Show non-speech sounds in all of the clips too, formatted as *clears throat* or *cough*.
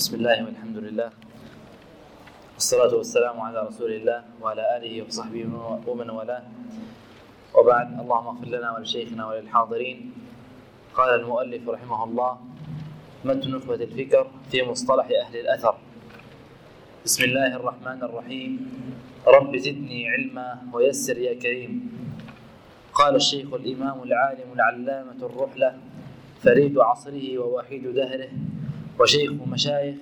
بسم الله والحمد لله والصلاة والسلام على رسول الله وعلى آله وصحبه ومن والاه. وبعد اللهم اغفر لنا ولشيخنا وللحاضرين. قال المؤلف رحمه الله متن نخبة الفكر في مصطلح أهل الأثر. بسم الله الرحمن الرحيم رب زدني علما ويسر يا كريم. قال الشيخ الإمام العالم العلامة الرحلة فريد عصره ووحيد دهره. وشيخ مشايخ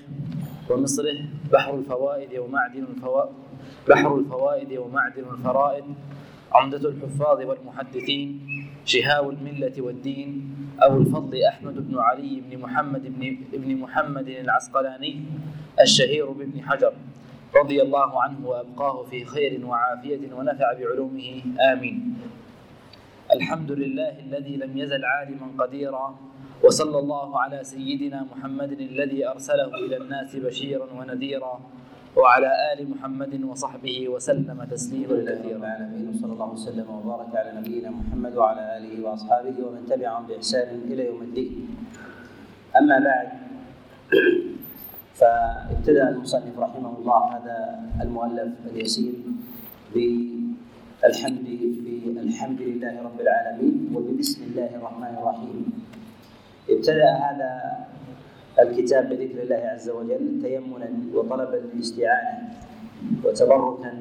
ومصره بحر الفوائد ومعدن الفوائد بحر الفوائد ومعدن الفرائد عمدة الحفاظ والمحدثين شهاب الملة والدين أبو الفضل أحمد بن علي بن محمد بن, بن محمد العسقلاني الشهير بابن حجر رضي الله عنه وأبقاه في خير وعافية ونفع بعلومه آمين. الحمد لله الذي لم يزل عالما قديرا وصلى الله على سيدنا محمد الذي أرسله إلى الناس بشيرا ونذيرا وعلى آل محمد وصحبه وسلم تسليما كثيرا. العالمين وصلى الله وسلم وبارك على نبينا محمد وعلى آله وأصحابه ومن تبعهم بإحسان إلى يوم الدين. أما بعد فابتدأ المصنف رحمه الله هذا المؤلف اليسير بالحمد بالحمد لله رب العالمين وبسم الله الرحمن الرحيم. ابتدأ هذا الكتاب بذكر الله عز وجل تيمنا وطلبا للاستعانة وتبركا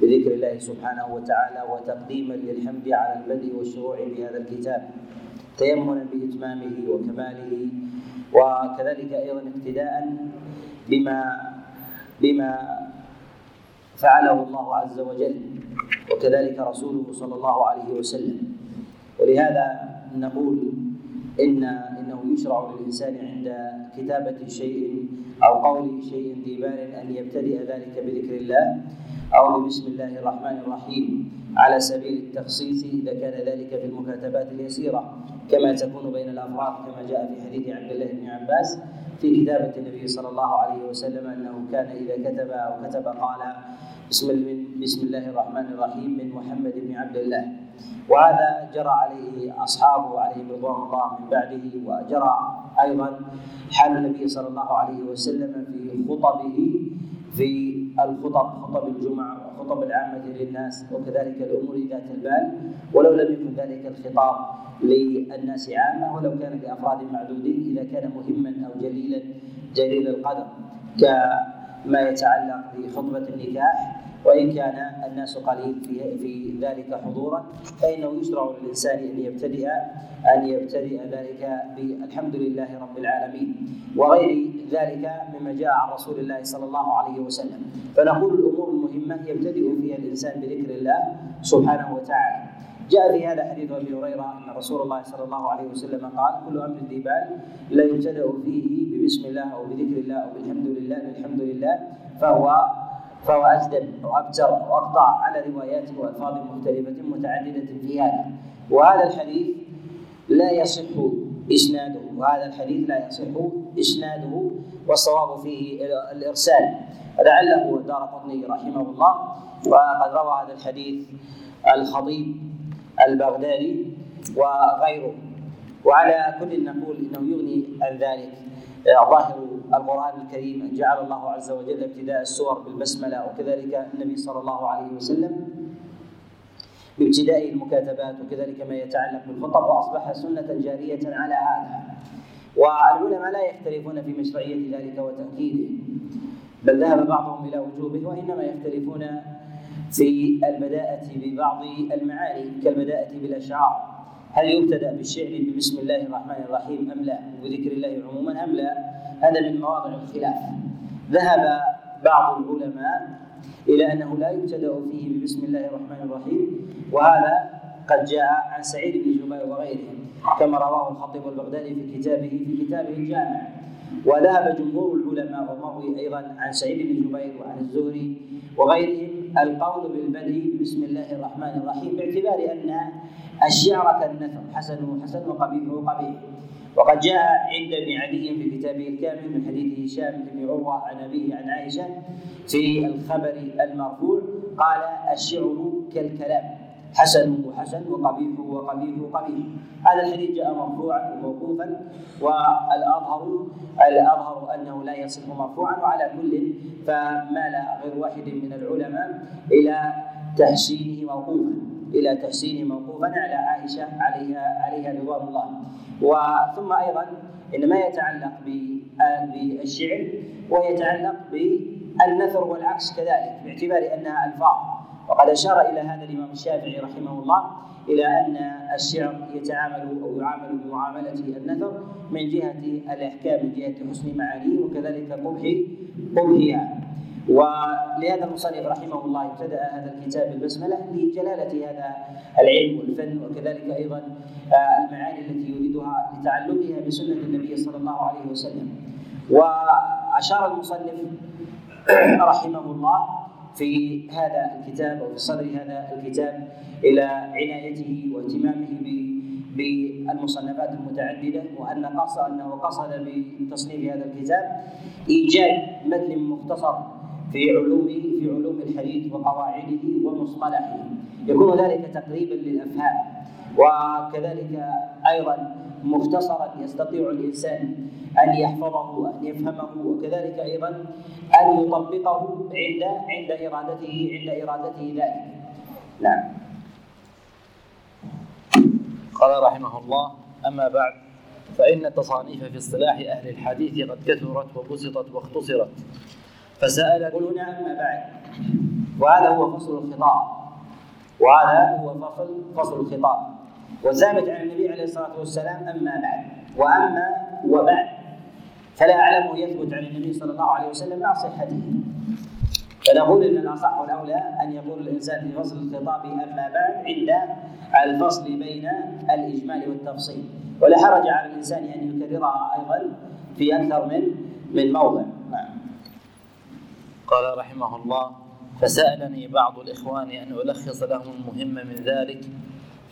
بذكر الله سبحانه وتعالى وتقديما للحمد على البدء والشروع بهذا الكتاب. تيمنا بإتمامه وكماله وكذلك أيضا اقتداء بما بما فعله الله عز وجل وكذلك رسوله صلى الله عليه وسلم. ولهذا نقول إن إنه يشرع للإنسان عند كتابة شيء أو قول شيء ذي بال أن يبتدئ ذلك بذكر الله أو بسم الله الرحمن الرحيم. على سبيل التخصيص إذا كان ذلك في المكاتبات اليسيرة كما تكون بين الأفراد كما جاء في حديث عبد الله بن عباس في كتابة النبي صلى الله عليه وسلم أنه كان إذا كتب أو كتب قال بسم بسم الله الرحمن الرحيم من محمد بن عبد الله. وهذا جرى عليه أصحابه عليهم رضوان الله من بعده وجرى أيضا حال النبي صلى الله عليه وسلم في خطبه في الخطب خطب الجمعة وخطب العامة للناس وكذلك الأمور ذات البال ولو لم يكن ذلك الخطاب للناس عامة ولو كان لأفراد معدودين إذا كان مهما أو جليلا جليل القدر كما يتعلق بخطبة النكاح. وإن كان الناس قليل في في ذلك حضورا فإنه يشرع للإنسان أن يبتدئ أن يبتدئ ذلك بالحمد لله رب العالمين وغير ذلك مما جاء عن رسول الله صلى الله عليه وسلم. فنقول الأمور المهمة يبتدئ فيها الإنسان بذكر الله سبحانه وتعالى. جاء في هذا حديث أبي هريرة أن رسول الله صلى الله عليه وسلم قال كل أمر ذي بال لا يبتدأ فيه ببسم الله أو بذكر الله أو بالحمد لله بالحمد لله فهو فهو أجدل وأبتر وأقطع على روايات وألفاظ مختلفة متعددة في هذا. وهذا الحديث لا يصح إسناده. وهذا الحديث لا يصح إسناده والصواب فيه الإرسال. لعله دار قطني رحمه الله. وقد روى هذا الحديث الخطيب البغدادي وغيره. وعلى كل نقول إنه يغني عن ذلك. ظاهر القرآن الكريم أن جعل الله عز وجل ابتداء السور بالبسملة وكذلك النبي صلى الله عليه وسلم بابتداء المكاتبات وكذلك ما يتعلق بالخطب وأصبح سنة جارية على هذا. والعلماء لا يختلفون في مشروعية ذلك وتأكيده بل ذهب بعضهم إلى وجوبه وإنما يختلفون في البداءة ببعض المعاني كالبداءة بالأشعار. هل يبتدأ بالشعر ببسم الله الرحمن الرحيم أم لا؟ وذكر الله عموما أم لا؟ هذا من مواضع الخلاف. ذهب بعض العلماء إلى أنه لا يبتدأ فيه ببسم الله الرحمن الرحيم وهذا قد جاء عن سعيد بن جبير وغيره كما رواه الخطيب البغدادي في كتابه في كتابه الجامع. وذهب جمهور العلماء ومروي أيضا عن سعيد بن جبير وعن الزهري وغيرهم القول بالبدء بسم الله الرحمن الرحيم باعتبار أن الشعر كالنثر حسنه حسن وقبيحه قبيح وقد جاء عند ابن عدي في كتابه الكامل من حديث هشام بن عروة عن أبيه عن عائشة في الخبر المرفوع قال الشعر كالكلام. حسن حسن وقبيح وقبيح وقبيح. هذا الحديث جاء مرفوعا وموقوفا والأظهر الأظهر أنه لا يصح مرفوعا وعلى كل فمال غير واحد من العلماء إلى تحسينه موقوفا إلى تحسينه موقوفا على عائشة عليها عليها رضوان الله. وثم أيضا ان ما يتعلق بالشعر ويتعلق بالنثر والعكس كذلك باعتبار أنها ألفاظ. وقد أشار إلى هذا الإمام الشافعي رحمه الله إلى أن الشعر يتعامل أو يعامل بمعاملة النثر من جهة الإحكام من جهة حسن معانيه وكذلك قبح قبحها. ولهذا المصنف رحمه الله ابتدأ هذا الكتاب بالبسمله لجلالة هذا العلم والفن وكذلك أيضا آه، المعاني التي يريدها لتعلقها بسنة النبي صلى الله عليه وسلم. وأشار المصنف رحمه الله في هذا الكتاب أو في صدر هذا الكتاب إلى عنايته واهتمامه بالمصنفات المتعددة وأن قصد أنه قصد بتصنيف هذا الكتاب إيجاد متن مختصر في علوم في علوم الحديث وقواعده ومصطلحه. يكون ذلك تقريبا للأفهام وكذلك أيضا مختصرا يستطيع الإنسان أن يحفظه وان يفهمه وكذلك أيضا أن يطبقه عند عند إرادته عند إرادته ذلك. نعم. قال رحمه الله أما بعد فإن التصانيف في اصطلاح أهل الحديث قد كثرت وبسطت واختصرت فسأل يقول هنا أما بعد وهذا هو فصل الخطاب وهذا هو فصل فصل الخطاب وثابت عن النبي عليه الصلاة والسلام أما بعد. وأما وبعد. فلا اعلمه يثبت عن النبي صلى الله عليه وسلم مع صحته. فنقول إن الأصح والأولى أن يقول الإنسان في فصل الخطاب أما بعد عند الفصل بين الإجمال والتفصيل. ولا حرج على الإنسان أن يكررها أيضا في أكثر من من موضع. نعم. قال رحمه الله فسألني بعض الإخوان أن ألخص لهم المهم من ذلك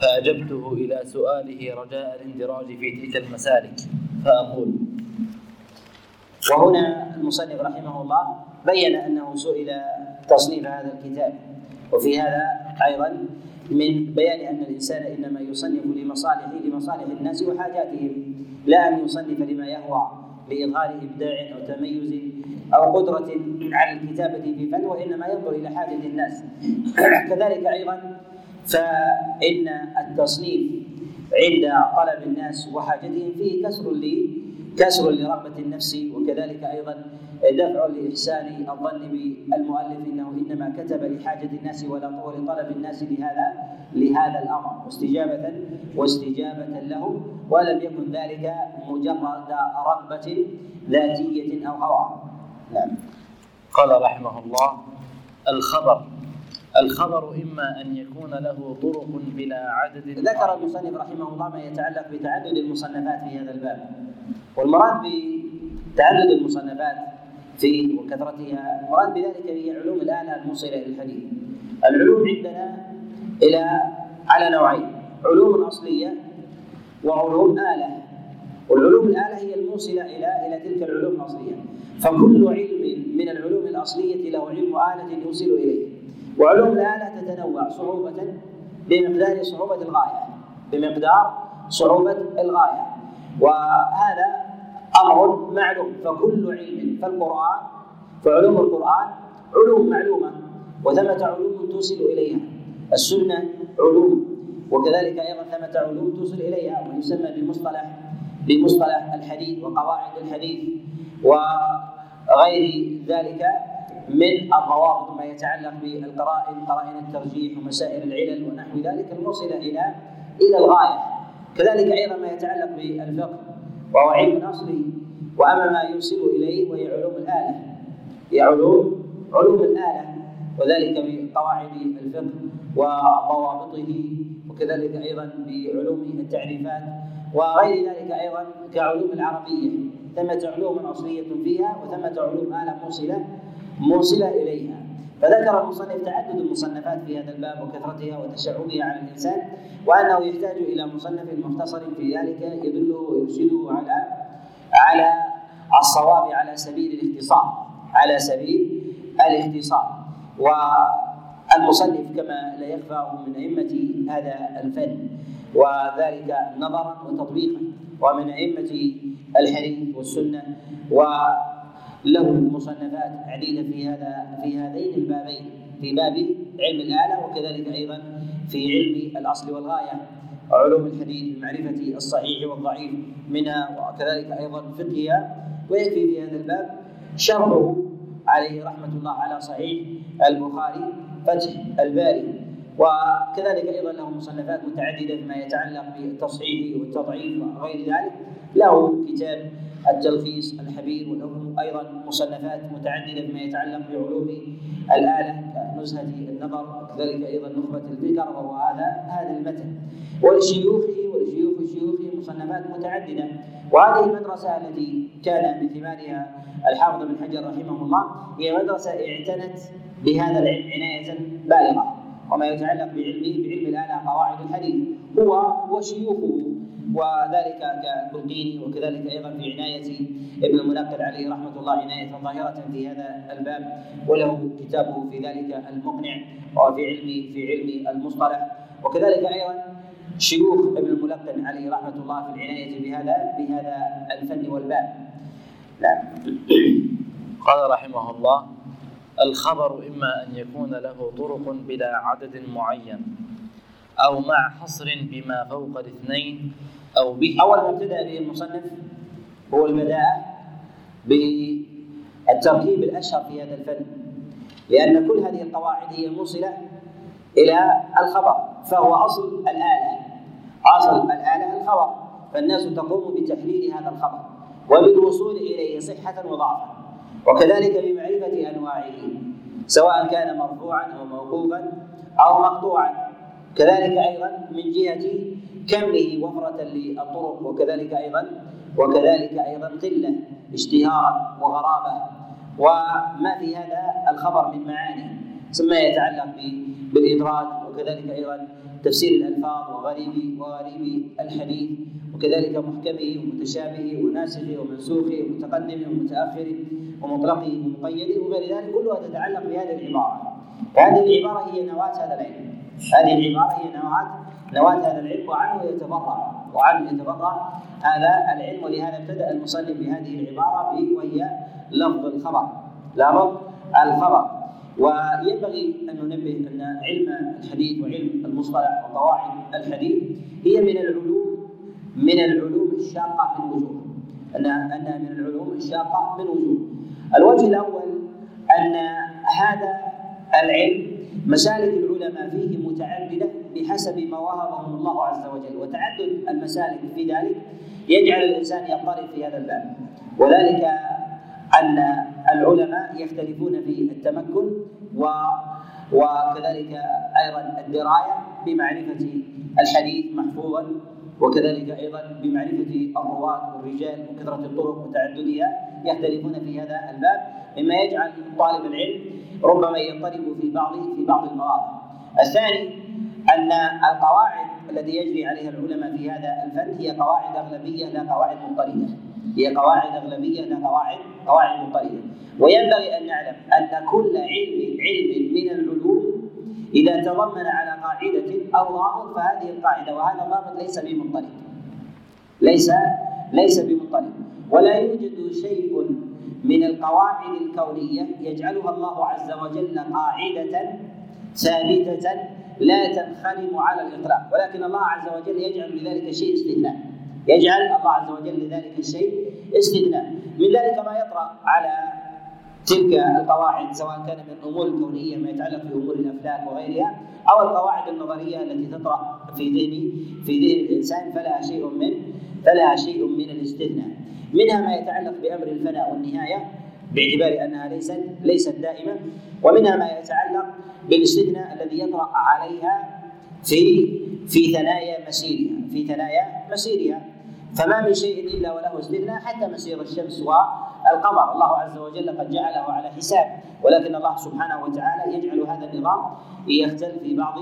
فأجبته إلى سؤاله رجاء الاندراج في تلك المسالك. فأقول وهنا المصنف رحمه الله بين أنه سئل تصنيف هذا الكتاب وفي هذا أيضا من بيان أن الإنسان إنما يصنف لمصالح لمصالح الناس وحاجاتهم لا أن يصنف لما يهوى لإظهار إبداع أو تميز أو قدرة على الكتابة في فن وإنما ينظر إلى حاجة الناس. *clears throat* كذلك أيضا فإن التصنيف عند طلب الناس وحاجتهم فيه كسر كسر لرغبة النفس وكذلك أيضا دفع لإحسان الظن بالمؤلف أنه إنما كتب لحاجة الناس ولا ولطلب الناس لهذا لهذا الأمر واستجابة واستجابة له ولم يكن ذلك مجرد رغبة ذاتية أو هوى. نعم. قال رحمه الله الخبر الخبر إما أن يكون له طرق بلا عدد ذكر المصنف رحمه الله ما يتعلق بتعدد المصنفات في هذا الباب. والمراد بتعدد المصنفات في وكثرتها المراد بذلك هي علوم الآلة الموصلة إلى الحديث. العلوم عندنا إلى على نوعين علوم أصلية وعلوم آلة. والعلوم الآلة هي الموصلة إلى إلى تلك العلوم الأصلية. فكل علم من العلوم الأصلية له علم آلة يوصل إليه. وعلوم الآلة تتنوع صعوبة بمقدار صعوبة الغاية بمقدار صعوبة الغاية. وهذا أمر معلوم فكل علم فالقرآن فعلوم القرآن علوم معلومة وثمة علوم توصل إليها. السنة علوم وكذلك أيضا ثمة علوم توصل إليها وما يسمى بمصطلح بمصطلح الحديث وقواعد الحديث. وغير ذلك من الضوابط ما يتعلق بالقرائن قرائن الترجيح ومسائل العلل ونحو ذلك الموصلة إلى إلى الغاية. كذلك أيضا ما يتعلق بالفقه وهو علم اصلي وأما ما يوصل إليه وهي علوم الآلة. هي علوم علوم الآلة وذلك بقواعد الفقه وضوابطه وكذلك أيضا بعلوم التعريفات وغير ذلك أيضا كعلوم العربية. ثمة علوم أصلية فيها وثمة علوم آلة موصله موصلة إليها. فذكر المصنف تعدد المصنفات في هذا الباب وكثرتها وتشعبها على الإنسان وأنه يحتاج إلى مصنف مختصر في ذلك يدله ويرشده على على الصواب على سبيل الاختصار. على سبيل الاختصار. المصنف كما لا يخفى من أئمة هذا الفن. وذلك نظرا وتطبيقا. ومن أئمة الحديث والسنة وله مصنفات عديدة في هذا في هذين البابين في باب علم الآلة وكذلك أيضا في علم الأصل والغاية علوم الحديث بمعرفة الصحيح والضعيف منها وكذلك أيضا فقهها ويكفي في هذا الباب شرحه عليه رحمة الله على صحيح البخاري فتح الباري. وكذلك أيضا له مصنفات متعددة فيما يتعلق بالتصحيح والتضعيف وغير ذلك. له كتاب التلخيص الحبيب وله أيضا مصنفات متعددة فيما يتعلق بعلوم الآلة كنزهة النظر وكذلك أيضا نخبة الفكر وهو هذا هذا المتن. ولشيوخه ولشيوخ شيوخه مصنفات متعددة. وهذه المدرسة التي كان من ثمارها الحافظ بن حجر رحمه الله هي مدرسة اعتنت بهذا العلم عنايه بالغه وما يتعلق بعلمه بعلم الآلة قواعد الحديث هو وشيوخه وذلك كالبلقيني وكذلك أيضا في عناية ابن المنقل عليه رحمة الله عناية ظاهرة في هذا الباب وله كتابه في ذلك المقنع وفي علم في علم المصطلح وكذلك أيضا شيوخ ابن الملقن عليه رحمة الله في العناية بهذا بهذا الفن والباب. نعم. قال رحمه الله الخبر إما أن يكون له طرق بلا عدد معين أو مع حصر بما فوق الاثنين أو به. أول ما ابتدأ به المصنف هو البداءة بالتركيب الأشهر في هذا الفن لأن كل هذه القواعد هي موصلة إلى الخبر فهو أصل الآلة. أصل الآلة الخبر. فالناس تقوم بتحليل هذا الخبر وبالوصول إليه صحة وضعفا. وكذلك بمعرفة أنواعه سواء كان مرفوعا أو موقوفا أو مقطوعا. كذلك أيضا من جهة كمه وفرة للطرق وكذلك أيضا وكذلك أيضا قلة اشتهارا وغرابة. وما في هذا الخبر من معاني ثم يتعلق بالإدراج وكذلك أيضا تفسير الألفاظ وغريب وغريب الحديث وكذلك محكمه ومتشابهه وناسخه ومنسوخه ومتقدمه ومتأخره ومطلقه ومقيده وغير ذلك كلها تتعلق بهذه العبارة. فهذه العبارة هي نواة هذا العلم. هذه العبارة هي نواة نواة هذا العلم وعنه يتبرع وعنه يتبرع هذا العلم ولهذا ابتدأ المصنف بهذه العبارة وهي لفظ الخبر. لفظ الخبر. وينبغي أن ننبه أن علم الحديث وعلم المصطلح وقواعد الحديث هي من العلوم من العلوم الشاقة من وجوه انها انها من العلوم الشاقة من وجوه الوجه الأول أن هذا العلم مسالك العلماء فيه متعددة بحسب ما وهبهم الله عز وجل. وتعدد المسالك في ذلك يجعل الإنسان يضطرب في هذا الباب. وذلك أن العلماء يختلفون في التمكن و وكذلك أيضا الدراية بمعرفة الحديث محفوظا وكذلك أيضا بمعرفة الرواة والرجال وكثره الطرق وتعددها يختلفون في هذا الباب مما يجعل طالب العلم ربما يضطرب في بعض في بعض المواضع. الثاني أن القواعد التي يجري عليها العلماء في هذا الفن هي قواعد أغلبية لا قواعد مضطرده. هي قواعد أغلبية لا قواعد قواعد مضطرده. وينبغي أن نعلم أن كل علم علم من العلوم إذا تضمن على قاعدة أو ضابط فهذه القاعدة وهذا الضابط ليس بمضطرد. ليس ليس بمضطرد ولا يوجد شيء من القواعد الكونية يجعلها الله عز وجل قاعدة ثابتة لا تنخرم على الإطلاق. ولكن الله عز وجل يجعل لذلك شيء استثناء. يجعل الله عز وجل لذلك الشيء استثناء. من ذلك ما يطرأ على تلك القواعد سواء كان من الأمور الكونية ما يتعلق بأمور الافلاك وغيرها أو القواعد النظرية التي تطرأ في ذهن في ذهن الإنسان فلها شيء من فلها شيء من الاستثناء. منها ما يتعلق بأمر الفناء والنهاية باعتبار أنها ليست ليست دائمة ومنها ما يتعلق بالاستثناء الذي يطرأ عليها في في ثنايا مسيرها في ثنايا مسيرها. فما من شيء إلا وله استثناء حتى مسير الشمس والقمر. الله عز وجل قد جعله على حساب ولكن الله سبحانه وتعالى يجعل هذا النظام يختل في بعض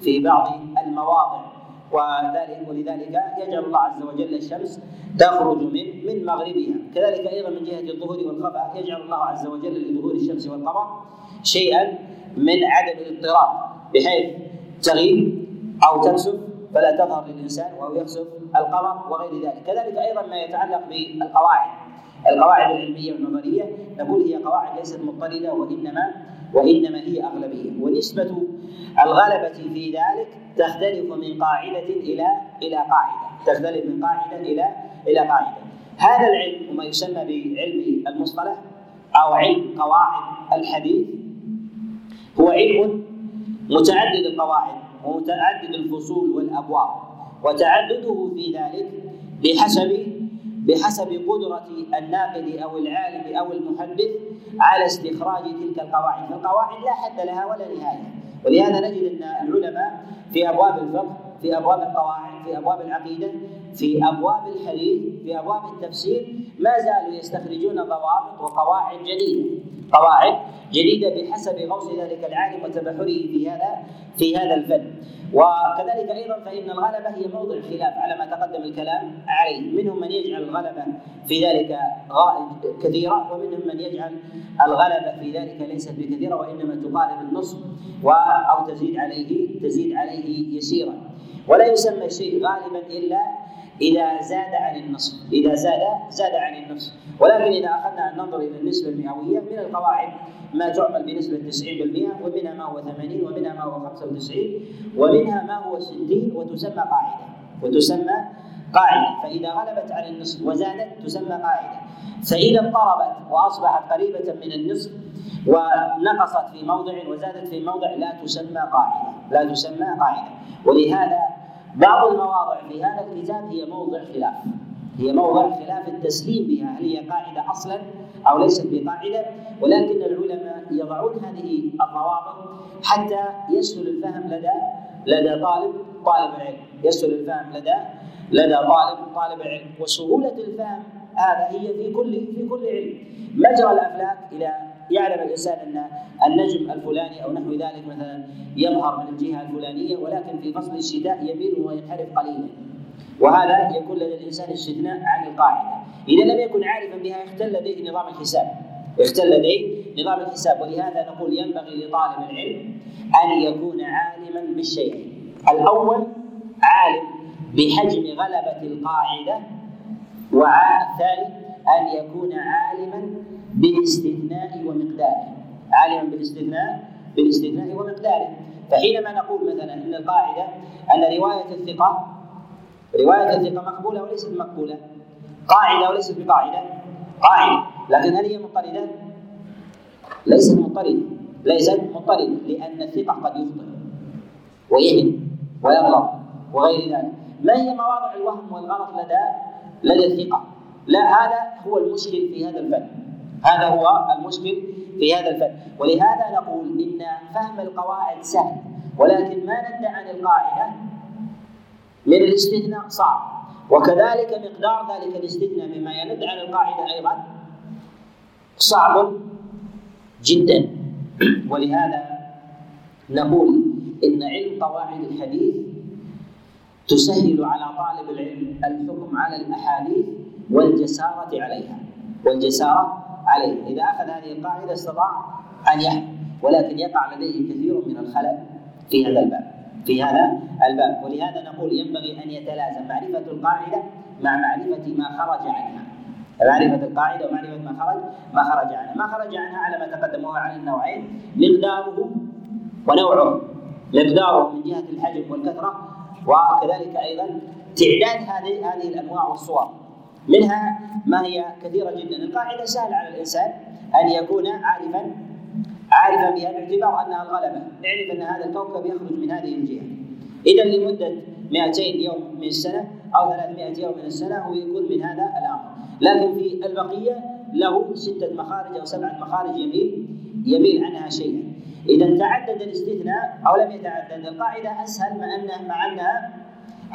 في بعض المواضع. وذلك ولذلك يجعل الله عز وجل الشمس تخرج من من مغربها. كذلك أيضا من جهة الظهور والخفاء يجعل الله عز وجل لظهور الشمس والقمر شيئا من عدم الاضطراب. بحيث تغيب أو تكسف فلا تظهر للإنسان أو يخسف القمر وغير ذلك. كذلك أيضا ما يتعلق بالقواعد. القواعد العلمية والنظرية نقول هي قواعد ليست مضطردة وإنما وإنما هي أغلبية. ونسبة الغلبة في ذلك تختلف من قاعدة إلى إلى قاعدة. تختلف من قاعدة إلى إلى قاعدة. هذا العلم وما يسمى بعلم المصطلح أو علم قواعد الحديث هو علم متعدد القواعد ومتعدد الفصول والأبواب وتعدده في ذلك بحسب بحسب قدرة الناقد أو العالم أو المحدث على استخراج تلك القواعد، فالقواعد لا حد لها ولا نهاية، ولهذا نجد أن العلماء في أبواب الفقه، في أبواب القواعد، في أبواب العقيدة، في أبواب الحديث، في أبواب التفسير ما زالوا يستخرجون ضوابط وقواعد جديدة، قواعد جديدة بحسب غوص ذلك العالم وتبحره في هذا في هذا الفن. وكذلك أيضا فإن الغلبة هي موضع خلاف على ما تقدم الكلام عليه، منهم من يجعل الغلبة في ذلك كثيرة ومنهم من يجعل الغلبة في ذلك ليست بكثيرة وإنما تقارب النصف أو تزيد عليه تزيد عليه يسيرا. ولا يسمى الشيء غالبا إلا إذا زاد عن النصف، إذا زاد زاد عن النصف، ولكن إذا أخذنا أن ننظر إلى النسبة المئوية من القواعد ما تعمل بنسبة 90% ومنها ما هو 80 ومنها ما هو 95 ومنها ما هو 60 وتسمى قاعدة. وتسمى قاعدة. فإذا غلبت على النصف وزادت تسمى قاعدة. فإذا اضطربت وأصبحت قريبة من النصف ونقصت في موضع وزادت في موضع لا تسمى قاعدة. لا تسمى قاعدة. ولهذا بعض المواضع في هذا الكتاب هي موضع خلاف. هي موضع خلاف التسليم بها. هل هي قاعدة أصلا أو ليست بقاعدة؟ ولكن العلماء يضعون هذه الضوابط حتى يسهل الفهم لدى لدى طالب طالب العلم يسهل الفهم لدى لدى طالب طالب العلم وسهولة الفهم هذا هي في كل في كل علم. مجرى الافلاك اذا يعلم الإنسان أن النجم الفلاني أو نحو ذلك مثلا يظهر من الجهة الفلانية ولكن في فصل الشتاء يميل وينحرف قليلا. وهذا يكون لدى الإنسان استثناء عن القاعدة. إذا لم يكن عارفا بها اختل لديه نظام الحساب. اختل لديه نظام الحساب. ولهذا نقول ينبغي لطالب العلم أن يكون عالما بالشيئين الأول عالم بحجم غلبة القاعدة والثاني أن يكون عالما بالاستثناء ومقداره. عالما بالاستثناء بالاستثناء ومقداره. فحينما نقول مثلا إن القاعدة أن رواية الثقة رواية الثقة مقبولة وليست مقبولة. قاعدة وليست بقاعدة. قاعدة. لكن هل هي مضطردة؟ ليست مضطردة ليست مضطردة لأن الثقة قد يخطئ ويهم ويغلط وغير ذلك. ما هي مواضع الوهم والغلط لدى لدى الثقة؟ لا هذا هو المشكل في هذا الفن. هذا هو المشكل في هذا الفن. ولهذا نقول إن فهم القواعد سهل ولكن ما ندى عن القاعدة؟ من الاستثناء صعب. وكذلك مقدار ذلك الاستثناء مما يند عن القاعدة أيضا صعب جدا. ولهذا نقول إن علم قواعد الحديث تسهل على طالب العلم الحكم على الأحاديث والجسارة عليها. والجسارة عليها إذا أخذ هذه القاعدة استطاع أن يحكم ولكن يقع لديه كثير من الخلل في هذا الباب في هذا الباب. ولهذا نقول ينبغي أن يتلازم معرفة القاعدة مع معرفة ما خرج عنها. معرفة القاعدة ومعرفة ما خرج ما خرج عنها، ما خرج عنها على ما تقدم وهو على النوعين. مقداره ونوعه، مقداره من جهة الحجم والكثرة وكذلك أيضا تعداد هذه هذه الأنواع والصور. منها ما هي كثيرة جدا، القاعدة سهل على الإنسان أن يكون عارفا عارفا بها باعتبار أنها الغلبة، اعرف أن هذا الكوكب يخرج من هذه الجهة. اذا لمدة 200 يوم من السنة أو 300 يوم من السنة هو يكون من هذا الأمر، لكن في البقية له ستة مخارج أو سبعة مخارج يميل يميل عنها شيئا. اذا تعدد الاستثناء أو لم يتعدد. القاعدة أسهل مع أنها مع أنها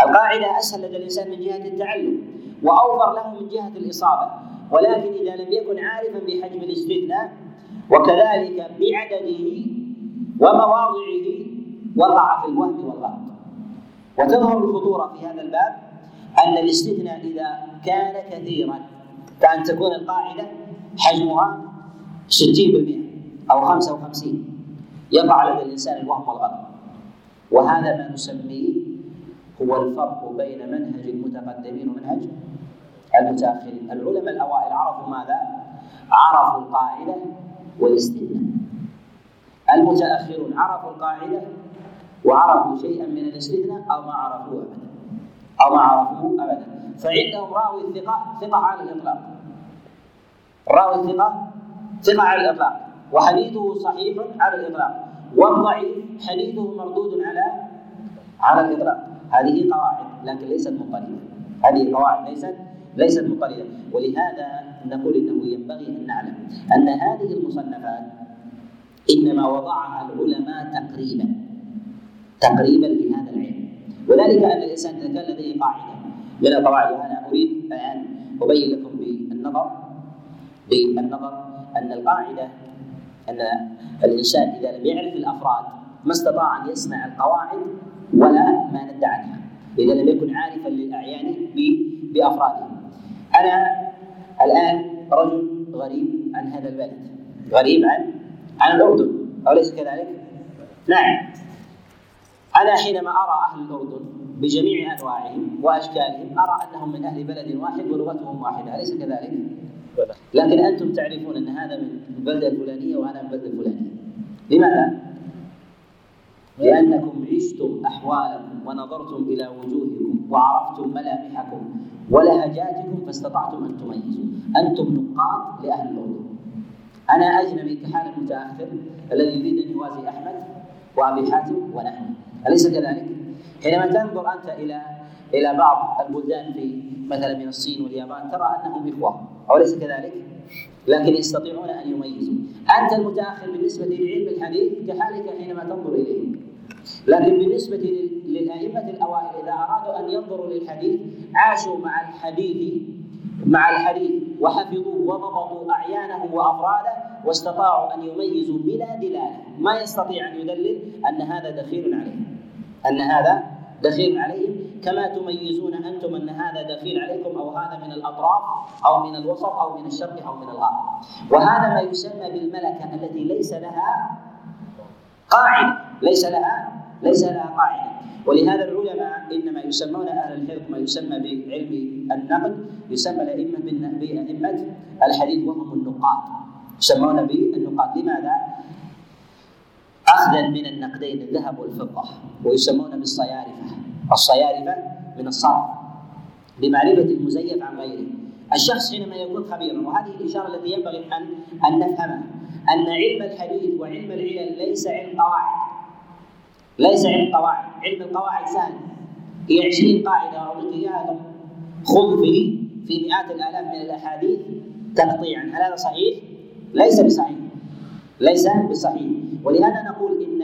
القاعدة أسهل لدى الإنسان من جهة التعلم. وأوفر له من جهة الإصابة، ولكن إذا لم يكن عارفا بحجم الاستثناء وكذلك بعدده ومواضعه وقع في الوهم والغلط وتظهر الخطورة في هذا الباب أن الاستثناء إذا كان كثيرا كأن تكون القاعدة حجمها 60% أو 55 يقع لدى الإنسان الوهم والغلط وهذا ما نسميه هو الفرق بين منهج المتقدمين ومنهج المتأخرين. العلماء الأوائل عرفوا ماذا؟ عرفوا القاعدة والاستثناء. المتأخرون عرفوا القاعدة وعرفوا شيئا من الاستثناء أو ما عرفوه ابدا. أو ما عرفوه ابدا. فعندهم راوي الثقة ثقة على الإطلاق. راوي الثقة ثقة على الإطلاق. وحديثه صحيح على الإطلاق. والضعيف حديثه مردود على على الإطلاق. هذه قواعد لكن ليست مضطردة هذه قواعد ليست ليست مضطردة ولهذا نقول إنه ينبغي أن نعلم أن هذه المصنفات إنما وضعها العلماء تقريبا تقريبا لهذا العلم. وذلك أن الإنسان إذا كان لديه قاعدة من القواعد وأنا أريد أن أبين لكم بالنظر بالنظر أن القاعدة أن الإنسان إذا لم يعرف الأفراد ما استطاع أن يسمع القواعد ولا ما ندى عنها اذا لم يكن عارفا للأعيان بافرادها أنا الآن رجل غريب عن هذا البلد. غريب عن عن الأردن. أليس كذلك؟ نعم. أنا حينما أرى أهل الأردن بجميع أنواعهم وأشكالهم أرى أنهم من أهل بلد واحد ولغتهم واحدة. أليس كذلك؟ لكن أنتم تعرفون أن هذا من البلده الفلانية وهذا من البلده الفلانية. لماذا؟ لأنكم عشتم أحوالكم ونظرتم إلى وجوهكم وعرفتم ملامحكم ولهجاتكم فاستطعتم أن تميزوا أنتم نقاط لأهل الأردن أنا أجنبي كحال المتأخر الذي يريد أن يوازي أحمد وأبي حاتم ونحن أليس كذلك؟ حينما تنظر أنت إلى إلى بعض البلدان في مثلا من الصين واليابان ترى أنهم إخوة أوليس كذلك؟ لكن يستطيعون أن يميزوا. أنت المتأخر بالنسبة لعلم الحديث كحالك حينما تنظر إليه. لكن بالنسبة للأئمة الأوائل إذا أرادوا أن ينظروا للحديث عاشوا مع الحديث مع الحديث وحفظوه وضبطوا أعيانه وأفراده واستطاعوا أن يميزوا بلا دلالة. ما يستطيع أن يدلل أن هذا دخيل عليه أن هذا دخيل عليهم. كما تميزون أنتم أن هذا دخيل عليكم أو هذا من الأطراف أو من الوسط أو من الشرق أو من الغرب. وهذا ما يسمى بالملكة التي ليس لها قاعدة. ليس لها ليس لها قاعدة. ولهذا العلماء إنما يسمون أهل الحفظ ما يسمى بعلم النقد يسمى الأئمة بأئمة الحديث وهم النقاد. يسمون بالنقاد. لماذا؟ اخذا من النقدين الذهب والفضة. ويسمون بالصيارفة. الصيارفة من الصرف لمعرفه المزيف عن غيره. الشخص حينما يكون خبيرا وهذه الإشارة التي ينبغي ان أن نفهمها أن علم الحديث وعلم العلل ليس علم قواعد. ليس علم قواعد. علم القواعد سهل هي 20 قاعدة اعطيك اياها خذ في في مئات الآلاف من الأحاديث تقطيعا هل هذا صحيح؟ ليس بصحيح. ليس بصحيح. ولهذا نقول إن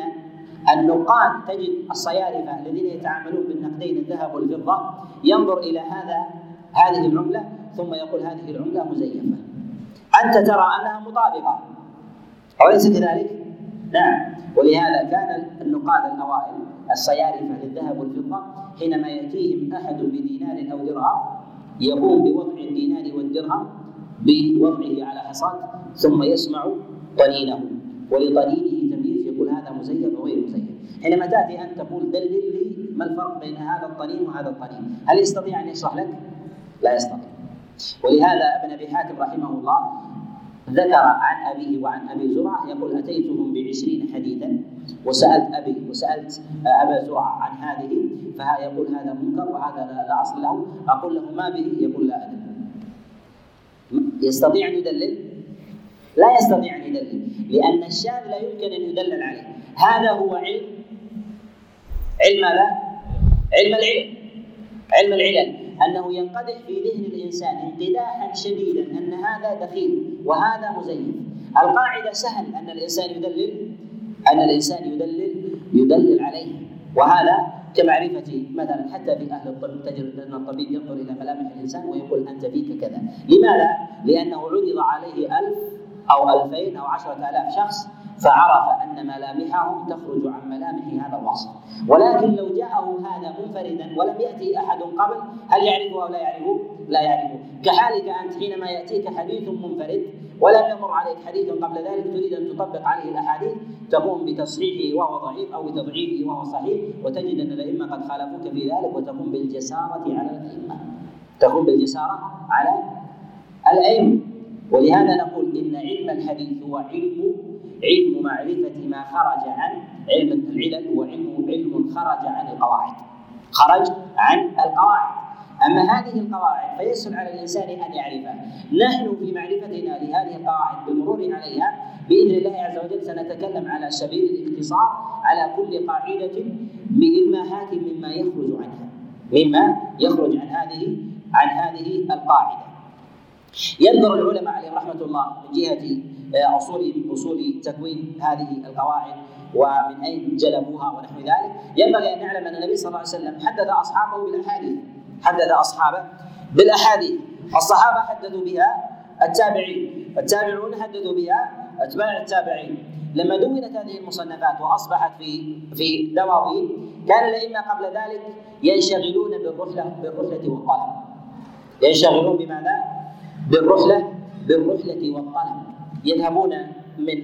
النقاد تجد الصيارفة الذين يتعاملون بالنقدين الذهب والفضة ينظر إلى هذا هذه العملة ثم يقول هذه العملة مزيفة. أنت ترى أنها مطابقة. أوليس كذلك؟ نعم. ولهذا كان النقاد الأوائل الصيارفة للذهب والفضة حينما يأتيهم أحد بدينار أو درهم يقوم بوضع الدينار والدرهم بوضعه على حصاد ثم يسمع طنينه. ولطنينه يقول هذا مزيف وغير مزيف. حينما تأتي انت تقول دلل لي ما الفرق بين هذا الطنين وهذا الطنين؟ هل يستطيع أن يشرح لك؟ لا يستطيع. ولهذا ابن أبي حاتم رحمه الله ذكر عن أبيه وعن أبي زرعة يقول أتيتهم بعشرين حديثا وسألت أبي وسألت أبا زرعة عن هذه فها يقول هذا منكر وهذا لا أصل له. أقول له ما به؟ يقول لا أدري. يستطيع أن يدلل؟ لا يستطيع أن يدلل لأن الشاذ لا يمكن أن يدلل عليه. هذا هو علم. علم ماذا؟ علم العلم. علم العلل. أنه ينقدح في ذهن الإنسان انقداحا شديدا أن هذا دخيل وهذا مزيف. القاعدة سهل أن الإنسان يدلل أن الإنسان يدلل يدلل عليه. وهذا كمعرفة مثلا حتى في أهل الطب. تجد أن الطبيب ينظر إلى ملامح الإنسان ويقول أنت فيك كذا. لماذا؟ لأنه عرض عليه ألف أو ألفين أو عشرة آلاف شخص فعرف أن ملامحهم تخرج عن ملامح هذا الوصف. ولكن لو جاءه هذا منفردا ولم يأتي أحد قبل هل يعرفه أو لا يعرفه؟ لا يعرفه. كحالك أنت حينما يأتيك حديث منفرد ولم يمر عليك حديث قبل ذلك تريد أن تطبق عليه الأحاديث تقوم بتصحيحه وهو ضعيف أو بتضعيفه وهو صحيح وتجد أن الأئمة قد خالفوك في ذلك وتقوم بالجسارة على الأئمة. تقوم بالجسارة على الأئمة. ولهذا نقول إن علم الحديث هو علم علم معرفة ما خرج عن علم العلل هو علم علم خرج عن القواعد. خرج عن القواعد. أما هذه القواعد فيسهل على الإنسان أن يعرفها. نحن في معرفتنا لهذه القواعد بالمرور عليها بإذن الله عز وجل سنتكلم على سبيل الاختصار على كل قاعدة بإلماحات مما يخرج عنها مما يخرج عن هذه عن هذه القاعدة. يذكر العلماء عليهم رحمة الله من جهة آه، أصول أصول تكوين هذه القواعد ومن أين جلبوها ونحو ذلك. ينبغي أن نعلم أن النبي صلى الله عليه وسلم حدث أصحابه بالأحاديث. حدث أصحابه بالأحاديث. الصحابة حدثوا بها التابعين. التابعون حدثوا بها أتباع التابعين. لما دونت هذه المصنفات وأصبحت في في دواوين كان الأئمة قبل ذلك ينشغلون بالرحلة بالرحلة والطلب ينشغلون بماذا؟ بالرحلة بالرحلة والطلب. يذهبون من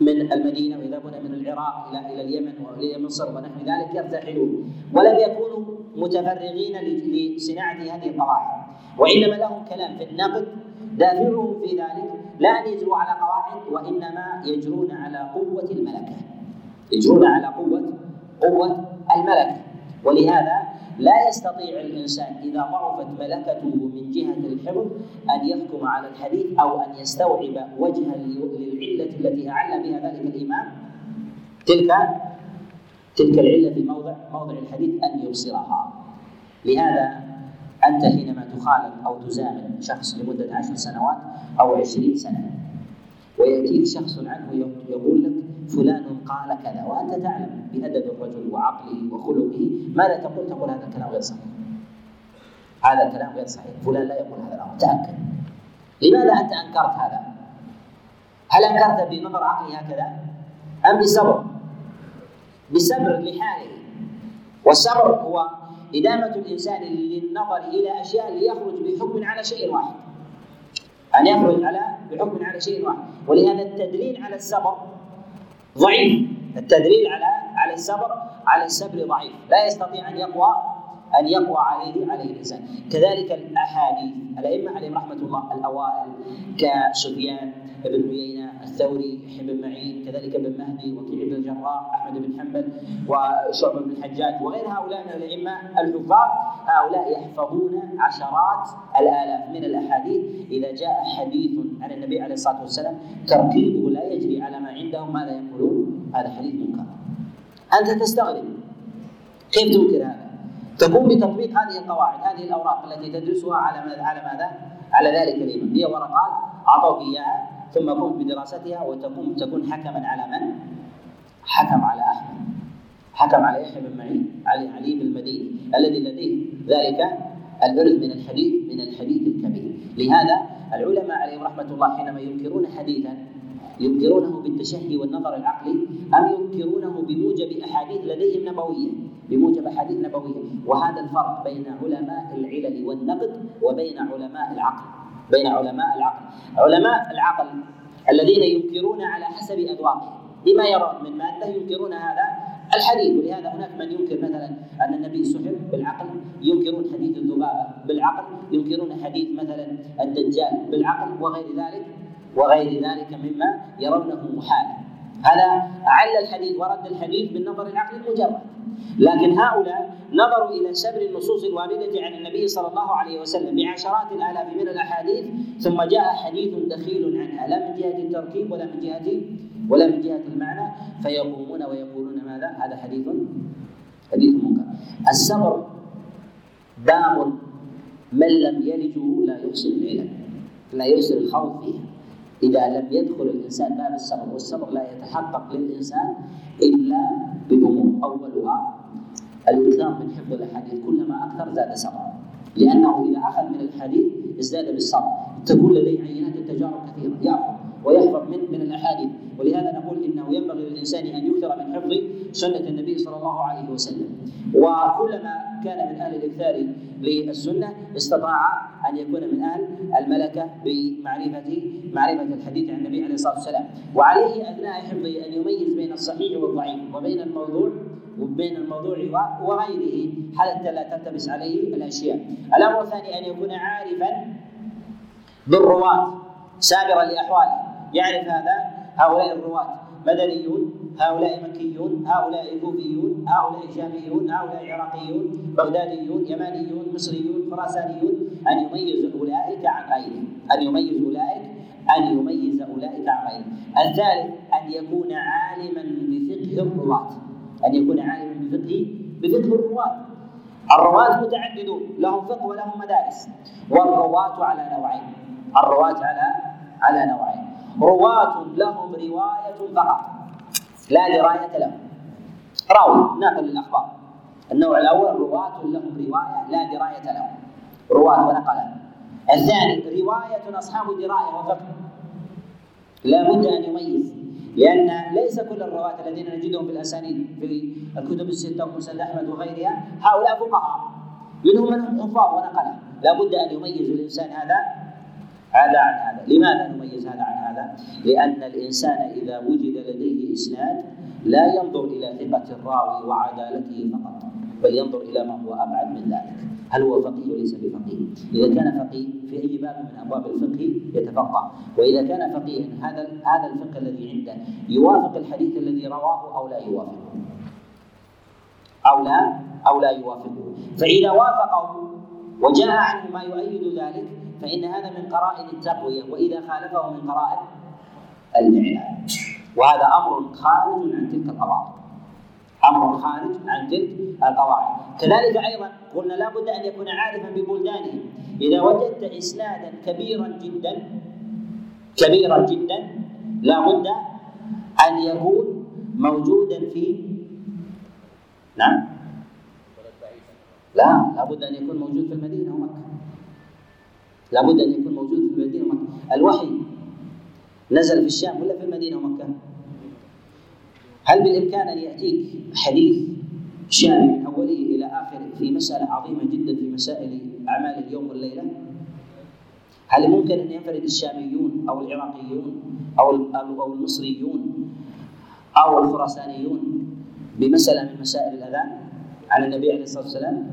من المدينة ويذهبون من العراق إلى إلى اليمن وإلى مصر ونحو ذلك يرتحلون ولم يكونوا متفرغين لصناعة هذه القواعد. وإنما لهم كلام في النقد. دافعهم في ذلك لا أن يجروا على قواعد وإنما يجرون على قوة الملكة. يجرون على قوة قوة الملكة. ولهذا لا يستطيع الإنسان إذا ضعفت ملكته من جهة الحفظ أن يحكم على الحديث أو أن يستوعب وجها للعلة التي أعل بها ذلك الإمام. تلك تلك العلة في موضع موضع الحديث أن يبصرها. لهذا أنت حينما تخالط أو تزامن شخص لمدة عشر سنوات أو عشرين سنة ويأتيك شخص عنه يقول لك فلان قال كذا وأنت تعلم بأدب الرجل وعقله وخلقه ماذا تقول؟ تقول هذا الكلام غير صحيح. هذا الكلام غير صحيح، فلان لا يقول هذا الأمر، تأكد. لماذا أنت أنكرت هذا؟ هل أنكرت بنظر عقلي هكذا؟ أم بصبر؟ بصبر لحاله. والصبر هو إدامة الإنسان للنظر إلى أشياء ليخرج بحكم على شيء واحد. أن يخرج على بحكم على شيء واحد، ولهذا التدليل على الصبر ضعيف. التدليل على على الصبر على الصبر ضعيف. لا يستطيع أن يقوى أن يقوى عليه عليه الإنسان. كذلك الأحاديث. الأئمة عليهم رحمة الله الأوائل كسفيان بن عيينة الثوري يحيى بن معين كذلك ابن مهدي وكيع بن الجراح أحمد بن حنبل وشعبة بن الحجاج وغير هؤلاء من الأئمة الحفاظ هؤلاء يحفظون عشرات الآلاف من الأحاديث. إذا جاء حديث عن النبي عليه الصلاة والسلام ترتيبه لا يجري على ما عندهم ماذا هذا حديث منكر أنت تستغرب كيف تنكر هذا؟ تقوم بتطبيق هذه القواعد هذه الأوراق التي تدرسها على ماذا على ماذا؟ على ذلك الإمام هي ورقات أعطوك إياها ثم قمت بدراستها وتقوم تكون حكما على من؟ حكم على أحمد حكم على يحيى بن معين علي علي بن المديني الذي لديه ذلك الارث من الحديث من الحديث الكبير لهذا العلماء عليهم رحمة الله حينما ينكرون حديثا ينكرونه بالتشهي والنظر العقلي أم ينكرونه بموجب أحاديث لديهم نبوية؟ بموجب أحاديث نبوية. وهذا الفرق بين علماء العلل والنقد وبين علماء العقل. بين علماء العقل. علماء العقل الذين ينكرون على حسب أذواقهم. بما يرون من مادة ينكرون هذا الحديث. ولهذا هناك من ينكر مثلا أن النبي سحر بالعقل ينكرون حديث الذبابة بالعقل ينكرون حديث مثلا الدجال بالعقل وغير ذلك. وغير ذلك مما يرونه محالا هذا عل الحديث ورد الحديث بالنظر العقلي المجرد. لكن هؤلاء نظروا إلى سبر النصوص الواردة عن النبي صلى الله عليه وسلم بعشرات الآلاف من الأحاديث ثم جاء حديث دخيل عنها. لا من جهة التركيب ولا من جهه ولا من جهة المعنى. فيقومون ويقولون ماذا؟ هذا حديث حديث منكر. الصبر باب من لم يلجه لا يحسن العلم لا يحسن الخوض فيها. إذا لم يدخل الإنسان باب الصبر والصبر لا يتحقق للإنسان إلا بأمور. أولها الإكثار من حفظ الأحاديث كلما أكثر زاد صبرا. لأنه إذا أخذ من الحديث ازداد بالصبر. تكون لديه عينات التجارب كثيرة. يأخذ ويحفظ من من الأحاديث. ولهذا نقول إنه ينبغي للإنسان أن يكثر من حفظ سنة النبي صلى الله عليه وسلم. وكلما كان من أهل الإكثار للسنة استطاع أن يكون من أهل الملكة بمعرفه معرفة الحديث عن النبي عليه الصلاة والسلام. وعليه أثناء حفظه أن يميز بين الصحيح والضعيف وبين الموضوع وبين الموضوع وغيره حتى لا تلتبس عليه الأشياء. الأمر الثاني أن يكون عارفا بالرواة سابرا لأحواله. يعرف هذا؟ هؤلاء الرواة مدنيون هؤلاء مكيون هؤلاء كوفيون هؤلاء شاميون هؤلاء عراقيون بغداديون يمانيون مصريون خراسانيون. أن يميز أولئك عن غيرهم. أن يميز أولئك أن يميز أولئك عن غيرهم. الثالث أن يكون عالما بفقه الرواة. أن يكون عالما بفقه بفقه الرواة. الرواة متعددون لهم فقه ولهم مدارس. والرواة على نوعين. الرواة على على نوعين. رواة لهم رواية فقط. لا دراية لهم. راوي ناقل الأخبار النوع الأول رواة لهم رواية لا دراية لهم. رواة ونقل الثاني رواية أصحاب دراية وفقه. لا بد أن يميز لأن ليس كل الرواة الذين نجدهم في الأسانيد في الكتب الستة ومسند أحمد وغيرها هؤلاء فقهاء. منهم من حفاظ ونقلة. لا بد أن يميز الإنسان هذا هذا عن هذا. لماذا نميز هذا عن هذا لأن الإنسان إذا وجد لديه إسناد لا ينظر إلى ثقة الراوي وعدالته فقط بل ينظر إلى ما هو أبعد من ذلك هل هو فقيه وليس بفقيه؟ إذا كان فقيه في أي باب من أبواب الفقه يتفقه، وإذا كان فقيها هذا هذا الفقه الذي عنده يوافق الحديث الذي رواه أو لا يوافقه. أو لا أو لا يوافقه، فإذا وافقه وجاء عنه ما يؤيد ذلك فإن هذا من قرائن التقوية وإذا خالفه من قرائن الإعلان وهذا أمر خارج عن تلك القواعد. أمر خارج عن تلك القواعد. كذلك أيضا قلنا لا بد أن يكون عارفا ببلدانه إذا وجدت إسنادا كبيرا جدا كبيرا جدا لا بد أن يكون موجودا في نعم؟ لا لابد أن يكون موجود في المدينة ومكة. لابد أن يكون موجود في المدينة ومكة. الوحي نزل في الشام ولا في المدينة ومكة؟ هل بالإمكان أن يأتيك حديث شامل من أوله إلى آخره في مسألة عظيمة جدا في مسائل أعمال اليوم والليلة؟ هل ممكن أن ينفرد الشاميون أو العراقيون أو أو المصريون أو الخراسانيون بمسألة من مسائل الأذان على النبي عليه الصلاة والسلام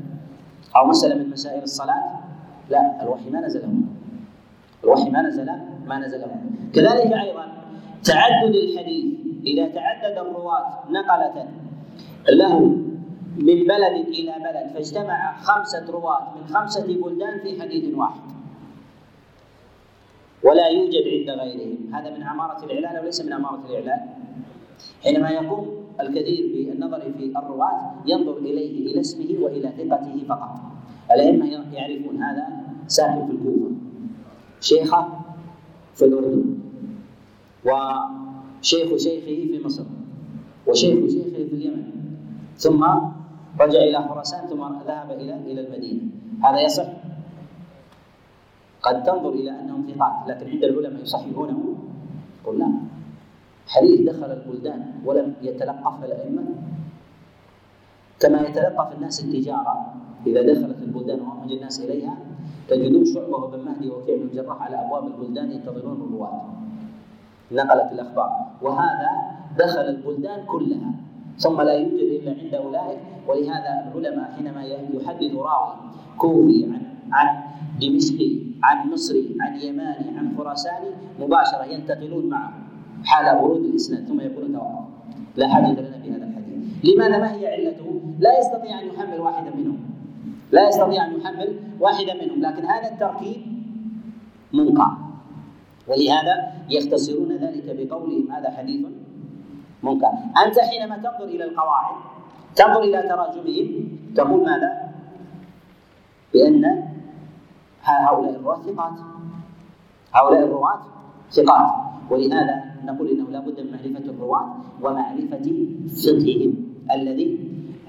أو مسألة من مسائل الصلاة؟ لا الوحي ما نزل هنا الوحي ما نزل ما نزل هنا كذلك أيضا تعدد الحديث إذا تعدد الرواة نقلة له من بلد إلى بلد فاجتمع خمسة رواة من خمسة بلدان في حديث واحد. ولا يوجد عند غيرهم. هذا من عمارة الإعلان وليس من عمارة الإعلان. حينما يقوم الكثير بالنظر في الرواة ينظر إليه إلى اسمه وإلى ثقته فقط. الأئمة يعرفون هذا ساكن في الكوفة شيخة في الأردن وشيخ شيخه في مصر وشيخ شيخه في اليمن. ثم رجع إلى خراسان ثم ذهب إلى إلى المدينة. هذا يصح. قد تنظر إلى أنهم ثقات لكن عند العلماء يصححونه. قل لا. حديث دخل البلدان ولم يتلقفها الأئمة كما يتلقف الناس التجارة. إذا دخلت البلدان وأخرج الناس إليها تجدون شعبة وابن مهدي وكيع بن الجراح على أبواب البلدان ينتظرون الرواة. نقلت الأخبار. وهذا دخل البلدان كلها. ثم لا يوجد إلا عند أولئك. ولهذا العلماء حينما يحدث راوي كوفي عن عن دمشقي عن مصري عن يماني عن خراساني مباشرة ينتقلون معه حال ورود الإسناد. ثم يقول توقف. لا حاجة لنا بهذا الحديث. لماذا؟ ما هي علته؟ لا يستطيع أن يحمل واحدا منهم. لا يستطيع أن يحمل واحدا منهم لكن هذا التركيب منقع ولهذا يختصرون ذلك بقولهم هذا حديث منكر. أنت حينما تنظر إلى القواعد تنظر إلى تراجمهم تقول ماذا؟ بأن هؤلاء الرواة ثقات. هؤلاء الرواة ثقات. ولهذا نقول إنه لا بد من معرفة الرواة ومعرفة فقههم الذي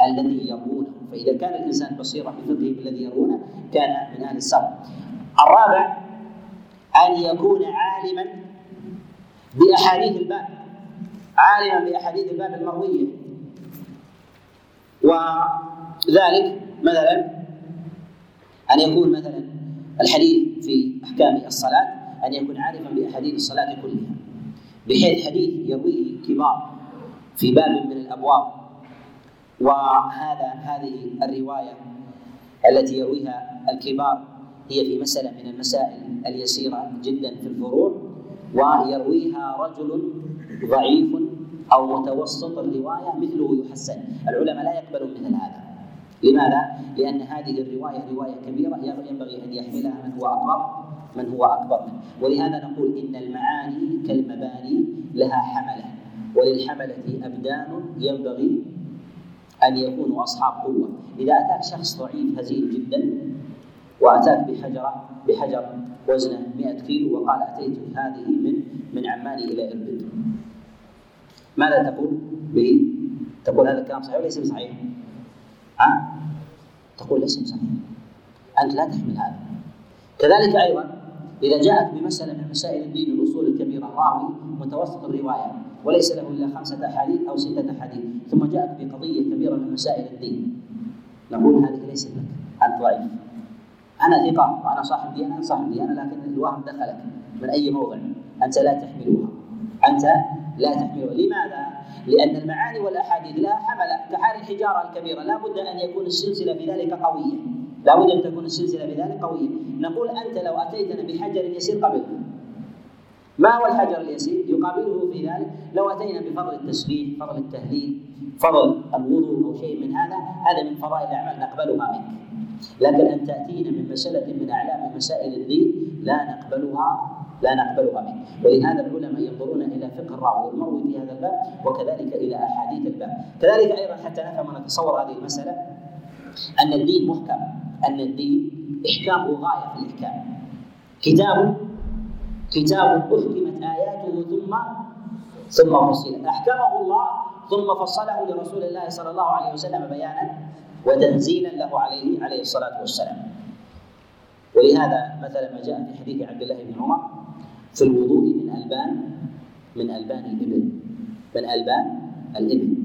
الذي يروونه فإذا كان الإنسان بصيرا بفقههم الذي يروونه كان من أهل الصبر. الرابع أن يكون عالما بأحاديث الباب. عالما بأحاديث الباب المروية. وذلك مثلا أن يكون مثلا الحديث في أحكام الصلاة أن يكون عارفا بأحاديث الصلاة كلها. بحيث حديث يرويه كبار في باب من الأبواب. وهذا هذه الرواية التي يرويها الكبار هي في مسألة من المسائل اليسيرة جدا في الفروع ويرويها رجل ضعيف أو متوسط الرواية مثله يحسن العلماء لا يقبلون مثل هذا. لماذا؟ لأن هذه الرواية رواية كبيرة ينبغي أن يحملها من هو أكبر من هو أكبر. منه ولهذا نقول إن المعاني كالمباني لها حملة. وللحملة أبدان ينبغي أن يكونوا أصحاب قوة إذا أتاك شخص ضعيف هزيل جدا وأتاك بحجرة بحجر وزنه 100 كيلو وقال أتيت هذه من من عمان إلى إربد ماذا تقول به؟ تقول هذا الكلام صحيح وليس بصحيح؟ ها؟ تقول ليس بصحيح أنت لا تحمل هذا كذلك أيضا إذا جاءت بمسألة من مسائل الدين الأصول الكبيرة راوي متوسط الرواية وليس له إلا خمسة أحاديث أو ستة أحاديث ثم جاءت بقضية كبيرة من مسائل الدين. نقول هذه ليست لك أنت ضعيف. أنا ثقة وأنا صاحب ديانة أنا صاحب ديانة لكن الوهم دخلك من أي موضع. أنت لا تحملها. أنت لا تحملها. لماذا؟ لأن المعاني والأحاديث لها حملة كحال الحجارة الكبيرة لا بد أن يكون السلسلة في ذلك قوية. لا بد أن تكون السلسلة في ذلك قوية. نقول أنت لو أتيتنا بحجر يسير قبل. ما هو الحجر اليسير؟ يقابله في ذلك لو أتينا بفضل التسبيح فضل التهليل فضل الوضوء أو شيء من هذا هذا من فضائل الأعمال نقبلها منك. لكن أن تأتينا من مسألة من أعلام مسائل الدين لا نقبلها لا نقبلها منه ولهذا العلماء ينظرون إلى فقه الراوي والمروي في هذا الباب وكذلك إلى أحاديث الباب. كذلك أيضا حتى نفهم ونتصور هذه المسألة. أن الدين محكم أن الدين احكامه غايه في الإحكام. كتاب كتاب أحكمت آياته ثم ثم فصلت أحكمه الله ثم فصله لرسول الله صلى الله عليه وسلم بيانا وتنزيلا له عليه عليه الصلاة والسلام. ولهذا مثلا ما جاء في حديث عبد الله بن عمر في الوضوء من ألبان من ألبان الإبل من ألبان الإبل.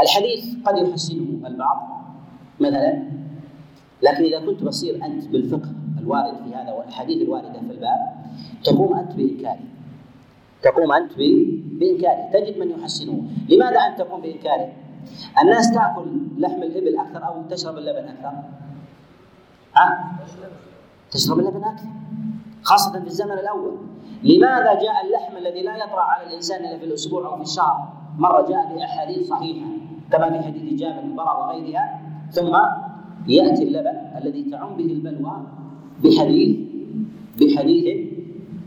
الحديث قد يحسنه البعض. مثلا لكن إذا كنت بصير أنت بالفقه الوارد في هذا والأحاديث الواردة في الباب تقوم أنت بإنكاره. تقوم أنت بإنكاره. تجد من يحسنه. لماذا أنت تقوم بإنكاره؟ الناس تأكل لحم الإبل أكثر أو تشرب اللبن أكثر؟ ها؟ تشرب اللبن أكثر خاصة في الزمن الأول. لماذا جاء اللحم الذي لا يطرأ على الإنسان إلا في الأسبوع أو في الشهر؟ مرة جاء بأحاديث صحيحة كما في حديث جابر بن وغيرها. ثم يأتي اللبن الذي تعم به البلوى بحديث بحديث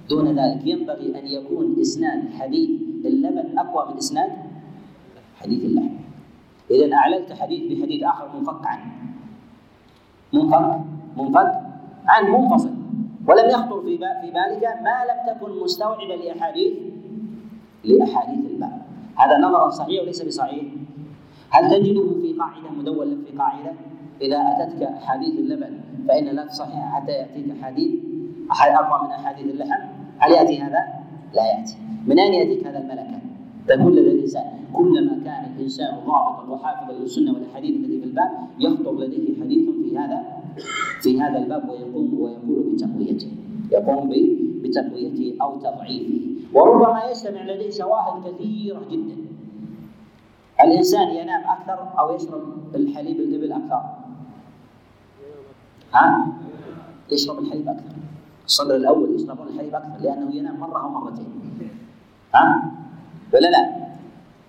دون ذلك. ينبغي أن يكون إسناد حديث. اللبن أقوى من إسناد حديث اللحم. إذا أعلنت حديث بحديث آخر منفك عنه. منفك منفك عن منفصل. ولم يخطر في في بالك ما لم تكن مستوعبا لاحاديث لأحاديث الباب. هذا نظرا صحيح وليس بصحيح؟ هل تجده في قاعدة مدون لك في قاعدة؟ إذا أتتك أحاديث اللبن فإن لا تصحيح حتى يأتيك حديث. أقوى من أحاديث اللحم؟ هل يأتي هذا؟ لا يأتي. من أين يأتيك هذا الملكه؟ تقول لدى الإنسان كلما كان الإنسان ضابطا وحافظا للسنة والاحاديث التي في الباب يخطر لديه حديث في هذا في هذا الباب ويقوم ويقول بتقويته. يقوم بتقويته أو تضعيفه. وربما يجتمع لديه شواهد كثيرة جدا. الإنسان ينام أكثر أو يشرب الحليب الإبل أكثر؟ ها؟ يشرب الحليب أكثر. الصدر الأول يشربون الحليب أكثر لأنه ينام مرة أو مرتين. ها؟ ولا لا؟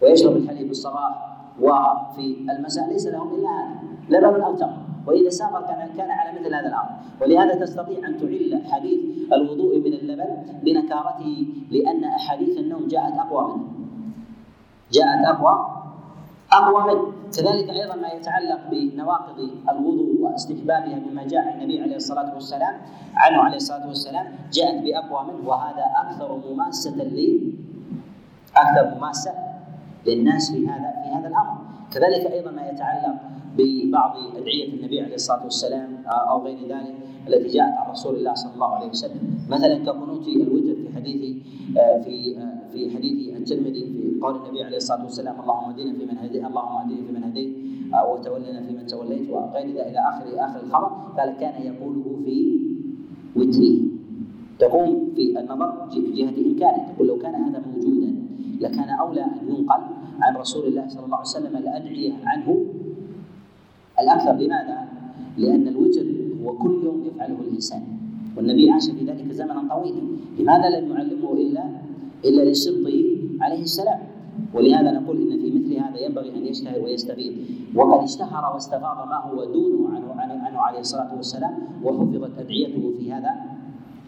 ويشرب الحليب الصباح وفي المساء ليس لهم إلا هذا لبن أو تمر وإذا سافر كان كان على مثل هذا الأمر. ولهذا تستطيع أن تعل حديث الوضوء من اللبن بنكارته لأن أحاديث النوم جاءت أقوى منه. جاءت أقوى اقوى كذلك أيضا ما يتعلق بنواقض الوضوء واستحبابها مما جاء عن النبي عليه الصلاة والسلام عنه عليه الصلاة والسلام جاءت باقوى منه وهذا أكثر مماسة لي أكثر مماسة للناس في هذا في هذا الأمر. كذلك أيضا ما يتعلق ببعض أدعية النبي عليه الصلاة والسلام أو غير ذلك التي جاءت عن رسول الله صلى الله عليه وسلم. مثلا كقنوت الوتر في حديث آه، في آه، في حديث الترمذي في قول النبي عليه الصلاة والسلام اللهم اهدنا فيمن هديت اللهم اهدنا فيمن هديت وتولنا فيمن توليت وغير ذلك. إلى آخر آخر الخبر قال كان يقوله في وتره. تقوم في النظر في جهة امكانه تقول لو كان هذا موجودا لكان أولى أن ينقل عن رسول الله صلى الله عليه وسلم الادعيه عنه. الأكثر لماذا؟ لأن الوتر هو كل يوم يفعله الإنسان والنبي عاش في ذلك زمنا طويلا. لماذا لم يعلمه إلا إلا لسبطه عليه السلام. ولهذا نقول إن في مثل هذا ينبغي أن يشتهر ويستفيد. وقد اشتهر واستفاض ما هو دونه عنه عنه, عنه عليه الصلاة والسلام وحفظت ادعيته في هذا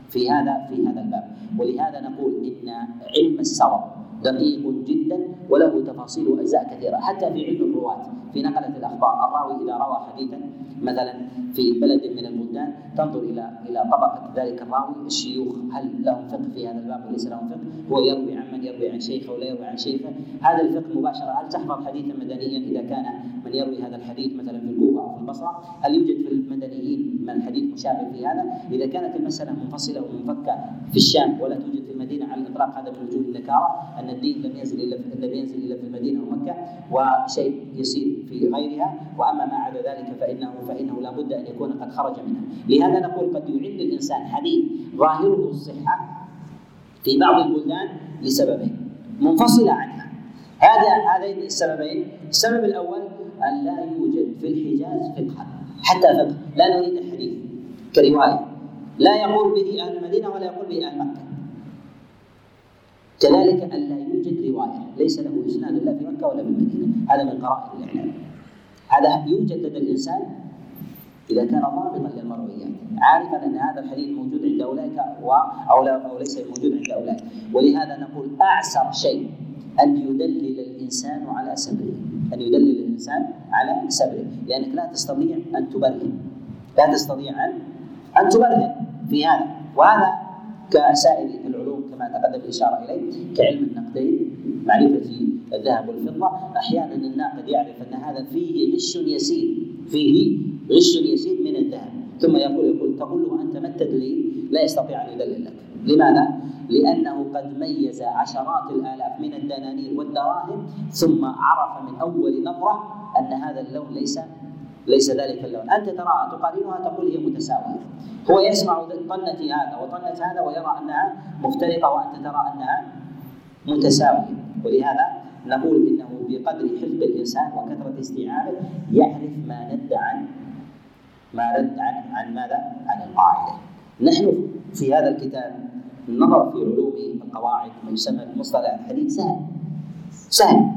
في هذا في هذا الباب. ولهذا نقول إن علم السوى دقيق جدا وله تفاصيل وأجزاء كثيرة. حتى في علم الرواه في نقلة الأخبار الراوي إذا روى حديثا مثلا في بلد من البلدان تنظر إلى إلى طبقة ذلك الراوي الشيوخ هل لهم فقه في هذا الباب وليس لهم فقه؟ هو يروي عن من يروي عن شيخه ولا يروي عن شيخه. هذا الفقه مباشرة هل تحفظ حديثا مدنيا إذا كان من يروي هذا الحديث مثلا في الكوفة أو في البصرة؟ هل يوجد في المدنيين من حديث مشابه في هذا؟ إذا كانت المسألة منفصلة ومنفكة في الشام ولا توجد في المدينة على الإطلاق هذا من وجوه النكارة أن الدين لم ينزل إلا لم ينزل إلا في المدينة ومكة. وشيء يسير في غيرها وأما ما عدا ذلك فانه فإنه لا بد أن يكون قد خرج منها. لهذا نقول قد يعل الإنسان حديث ظاهره الصحة في بعض البلدان لسببين. منفصلة عنها. هذا هذين السببين. السبب الأول أن لا يوجد في الحجاز فقها حتى فقه. لا نريد الحديث كرواية. لا يقول به أهل المدينة ولا يقول به أهل مكة. كذلك أن لا يوجد رواية ليس له إسناد إلا في مكة ولا في المدينة. هذا من قرائن الإعلام. هذا يوجد لدى الإنسان إذا كان ضابطا للمرويات عارفا أن هذا الحديث موجود عند أولئك أو لا أو ليس موجود عند أولئك. ولهذا نقول أعسر شيء أن يدلل الإنسان على سبره أن يدلل الإنسان على سبره لأنك لا تستطيع أن تبرهن. لا تستطيع ان أن تبرهن في هذا. وهذا كسائر العلوم كما تقدم الإشارة إليه كعلم النقدين معرفة الذهب والفضة. أحيانا الناقد يعرف أن هذا فيه غش يسير فيه غش يسير من الذهب. ثم يقول يقول تقول له أنت ما التدليل؟ لا يستطيع أن يدلل لك. لماذا؟ لأنه قد ميز عشرات الآلاف من الدنانير والدراهم ثم عرف من أول نظرة أن هذا اللون ليس ليس ذلك اللون. أنت تراها تقارنها تقول هي متساوية. هو يسمع طنة هذا وطنة هذا ويرى أنها مختلطه وأنت ترى أنها متساوية. ولهذا نقول إنه بقدر حفظ الإنسان وكثرة استيعابه يعرف ما ند عن ما رد عن عن ماذا؟ عن القاعدة. نحن في هذا الكتاب النظر في علوم القواعد ما يسمى بمصطلح الحديث سهل. سهل.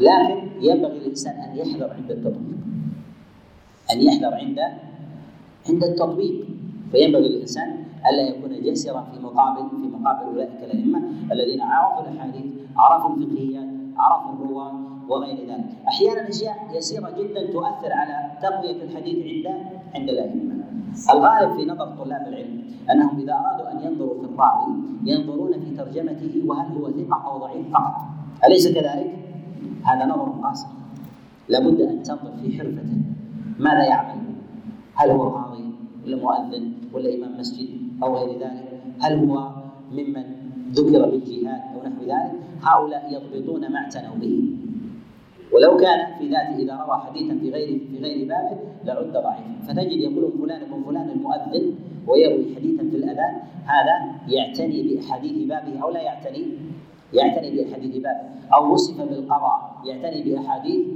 ولكن ينبغي للانسان أن يحذر عند التطبيق. أن يحذر عند عند التطبيق. فينبغي للإنسان ألا يكون جاسرا في مقابل في مقابل أولئك الأئمة الذين عرفوا الأحاديث عرفوا الفقهيات عرفوا الرواة وغير ذلك. أحيانا أشياء يسيرة جدا تؤثر على تقوية الحديث عند عند الأئمة. الغالب في نظر طلاب العلم أنهم إذا أرادوا أن ينظروا في الراوي ينظرون في ترجمته وهل هو ثقة أو ضعيف فقط. أليس كذلك؟ هذا نظر قاصر لابد أن تنظر في حرفته ماذا يعمل؟ هل هو قاضي ولا مؤذن ولا إمام مسجد أو غير ذلك؟ هل هو ممن ذكر بالجهاد أو نحو ذلك؟ هؤلاء يضبطون ما اعتنوا به ولو كان في ذاته إذا روى حديثا في غير في غير بابه لعد ضعيفا فتجد يقول فلان بن فلان المؤذن ويروي حديثا في الأذان هذا يعتني باحاديث بابه أو لا يعتني يعتني بأحاديث بابه أو وصف بالقضاء يعتني بأحاديث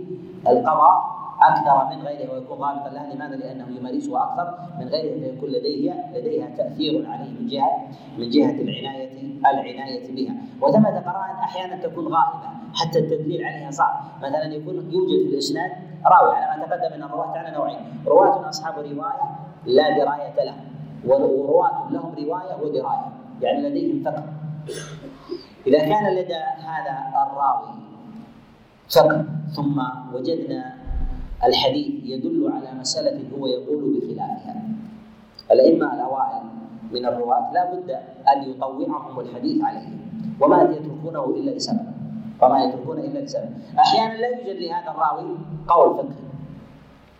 القضاء أكثر من غيره ويكون ضابطا لها. لماذا؟ لأنه يمارسها أكثر من غيره فيكون لديه لديها تأثير عليه من جهة من جهة العناية العناية بها. وثمة قرائن أحيانا تكون غائبة حتى التدليل عليها صعب. مثلا يكون يوجد في الإسناد راوي على ما تقدم من الرواة على نوعين. رواة أصحاب رواية لا دراية له ورواة لهم رواية ودراية يعني لديهم فقه. إذا كان لدى هذا الراوي فقه ثم وجدنا الحديث يدل على مسألة هو يقول بخلافها. الأئمة الأوائل من الرواة لا بد أن يطوعهم الحديث عليه وما يتركونه إلا لسبب. وما يتركون إلا لسبب. أحيانا لا يوجد لهذا الراوي قول فقه.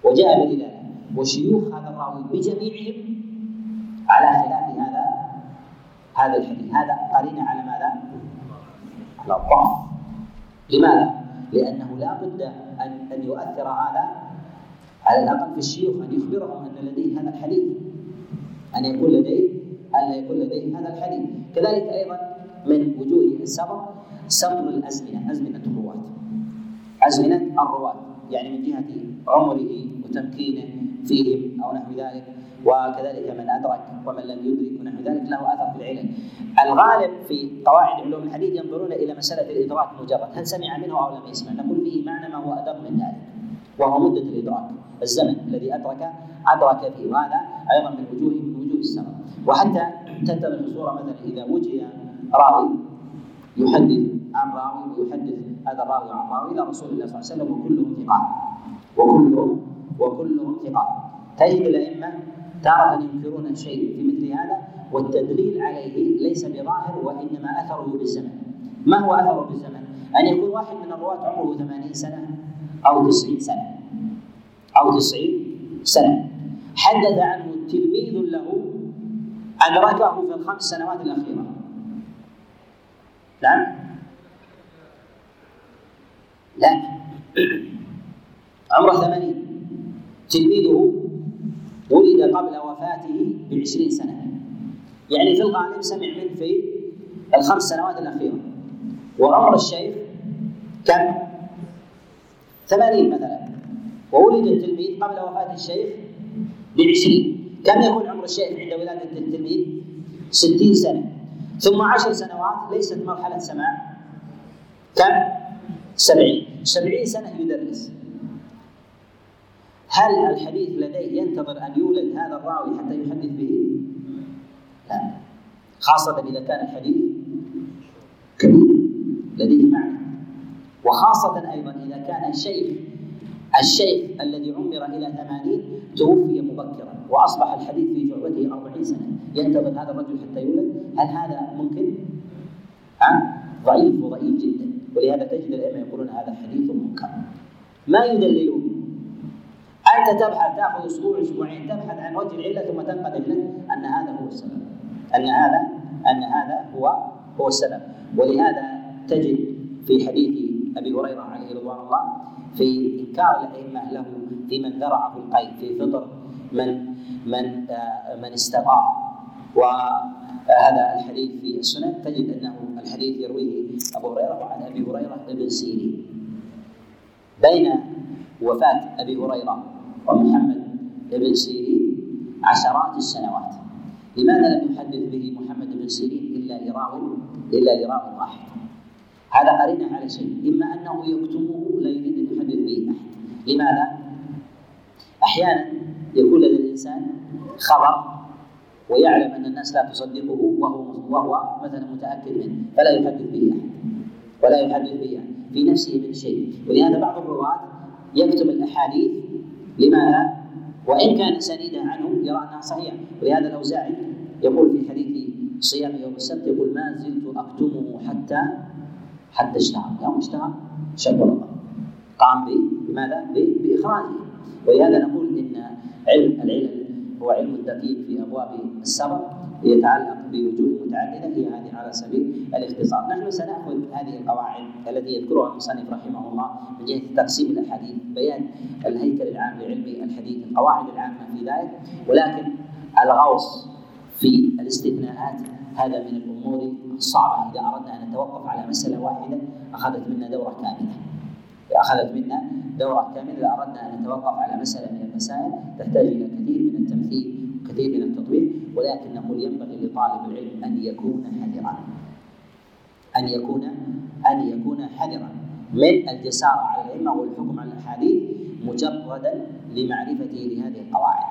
وجاء بدلالة. وشيوخ هذا الراوي بجميعهم على خلاف هذا هذا الحديث. هذا قرينة على ماذا؟ على الضعف لماذا؟ لأنه لا بد ان أن يؤثر هذا على الأقل في الشيوخ أن يخبرهم أن لديه هذا الحديث. أن يكون لديه أن يكون لديه هذا الحديث. كذلك أيضا من وجوه السبب سبر الأزمنة أزمنة الرواة. أزمنة الرواة. يعني من جهة عمره وتمكينه فيهم أو نحو ذلك وكذلك من أدرك ومن لم يدرك ونحو ذلك له اثر في العلم. الغالب في قواعد علوم الحديث ينظرون إلى مسألة الإدراك مجرد، هل سمع منه أو لم يسمع؟ نقول فيه معنى ما هو أدق من ذلك. وهو مدة الإدراك، الزمن الذي أدرك أدرك فيه، وهذا أيضا من وجوه من وجوه السبب. وحتى تتضح الصورة مثلا إذا وجد راوي يحدث عن راوي ويحدث هذا الراوي عن راوي إلى رسول الله صلى الله عليه وسلم وكلهم ثقات وكلهم وكلهم ثقات تجد الأئمة تارة ينكرون شيء في مثل هذا والتدليل عليه ليس بظاهر وإنما أثره بالزمن. ما هو أثره بالزمن؟ أن يكون واحد من الرواة عمره 80 سنة أو 90 سنة أو 90 سنة حدث عنه تلميذ له ادركه في الخمس سنوات الأخيرة. نعم؟ لا عمره 80 تلميذه ولد قبل وفاته بعشرين سنة. يعني في الغالب سمع منه في الخمس سنوات الأخيرة. وعمر الشيخ كم؟ ثمانين مثلا. وولد التلميذ قبل وفاة الشيخ بعشرين. كم يكون عمر الشيخ عند ولادة التلميذ؟ ستين سنة. ثم عشر سنوات ليست مرحلة سماع. كم؟ سبعين. سبعين سنة يدرس. هل الحديث لديه ينتظر أن يولد هذا الراوي حتى يحدث به؟ لا. خاصة إذا كان الحديث كبير لديه معنى. وخاصة أيضا إذا كان الشيخ الشيخ الذي عمر إلى ثمانين توفي مبكرا وأصبح الحديث في جعبته أربعين سنة. ينتظر هذا الرجل حتى يولد؟ هل هذا ممكن؟ ها؟ ضعيف وضعيف جدا. ولهذا تجد الأئمة يقولون هذا حديث منكر. ما يدللون؟ أنت تبحث تأخذ أسبوع أسبوعين تبحث عن وجه العلة ثم تنقذ لك. أن هذا هو السبب. أن هذا أن هذا هو هو السبب. ولهذا تجد في حديث أبي هريرة عليه رضوان الله في إنكار الأئمة له في من ذرعه القيد في فطر من من آه من استطاع. وهذا الحديث في السنن تجد أنه الحديث يرويه أبو هريرة وعن أبي هريرة ابن سيرين. بين وفاة أبي هريرة ومحمد بن سيرين عشرات السنوات. لماذا لم يحدث به محمد بن سيرين إلا لراو إلا لراو واحد؟ هذا قرينة على شيء. إما أنه يكتمه لا يريد أن يحدث به أحد. لماذا؟ أحيانا يكون لدى الإنسان خبر ويعلم أن الناس لا تصدقه وهو وهو مثلا متأكد منه فلا يحدث به أحد. ولا يحدث به في نفسه من شيء. ولهذا بعض الرواة يكتب الأحاديث لماذا؟ وإن كان سنيدا عنه يرى انها صحيحة ولهذا الاوزاعي يقول في حديث صيام يوم السبت يقول ما زلت اكتمه حتى حتى اشتهر يوم اشتهر شكر قام بماذا؟ بإخراجه ولهذا نقول إن علم العلل هو علم دقيق في أبواب السبب يتعلق بوجوه متعدده هي هذه على سبيل الاختصار، نحن سنأخذ هذه القواعد التي يذكرها المصنف رحمه الله من جهة تقسيم الأحاديث، بيان الهيكل العام لعلم الحديث، القواعد العامة في ذلك، ولكن الغوص في الاستثناءات هذا من الأمور الصعبة إذا أردنا أن نتوقف على مسألة واحدة أخذت منا دورة كاملة. أخذت منا دورة كاملة إذا أردنا أن نتوقف على مسألة من المسائل تحتاج إلى كثير من التمثيل وكثير من التطبيق ولكن نقول ينبغي لطالب العلم أن يكون حذرا. أن يكون أن يكون حذرا. من الجسارة على الأئمة والحكم على الأحاديث مجردا لمعرفته لهذه القواعد.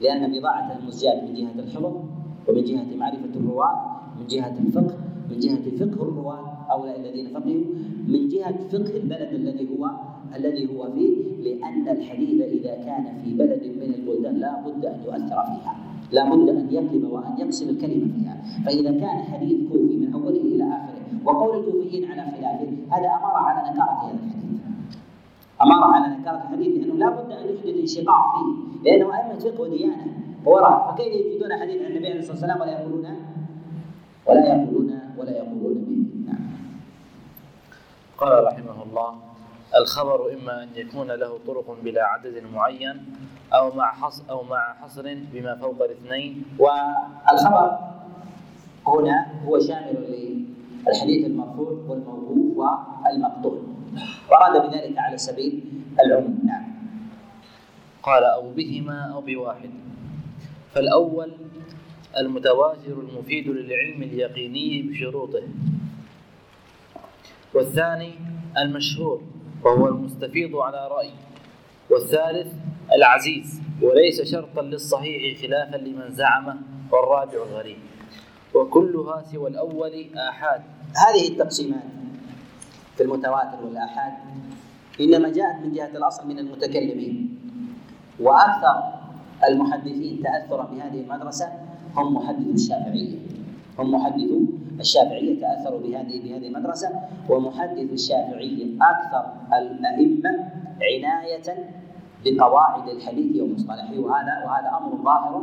لأن بضاعة المزجات من جهة الحفظ ومن جهة معرفة الرواة من جهة الفقه من جهة فقه الرواة هؤلاء الذين فقهوا من جهة فقه البلد الذي هو الذي هو فيه لأن الحديث إذا كان في بلد من البلدان لا بد أن يؤثر فيها. لا بد أن يقلب وأن يقسم الكلمة فيها. فإذا كان حديث كوفي من أوله إلى آخره وقول الكوفيين على خلافه هذا أمر على نكارة هذا الحديث. أمر على نكارة الحديث لأنه لا بد أن يحدث انشقاق فيه. لأنه أئمة فقه وديانة ووراء فكيف يجدون حديث عن النبي عليه الصلاة والسلام ولا يقولون؟ ولا يقولون ولا يقولون به قال رحمه الله الخبر إما أن يكون له طرق بلا عدد معين أو مع حصر أو مع حصر بما فوق الاثنين. والخبر هنا هو شامل للحديث المرفوع والموقوف والمقطوع. وراد بذلك على سبيل العموم. نعم. قال أو بهما أو بواحد. فالأول المتواتر المفيد للعلم اليقيني بشروطه. والثاني المشهور وهو المستفيض على رأي. والثالث العزيز وليس شرطا للصحيح خلافا لمن زعمه والرابع الغريب. وكلها سوى الأول آحاد. هذه التقسيمات في المتواتر والآحاد إنما جاءت من جهة الأصل من المتكلمين. وأكثر المحدثين تأثرا بهذه المدرسة هم محدثو الشافعية هم محدثو الشافعية تأثروا بهذه بهذه المدرسة ومحدث الشافعية أكثر الأئمة عناية بقواعد الحديث ومصطلحه وهذا وهذا أمر ظاهر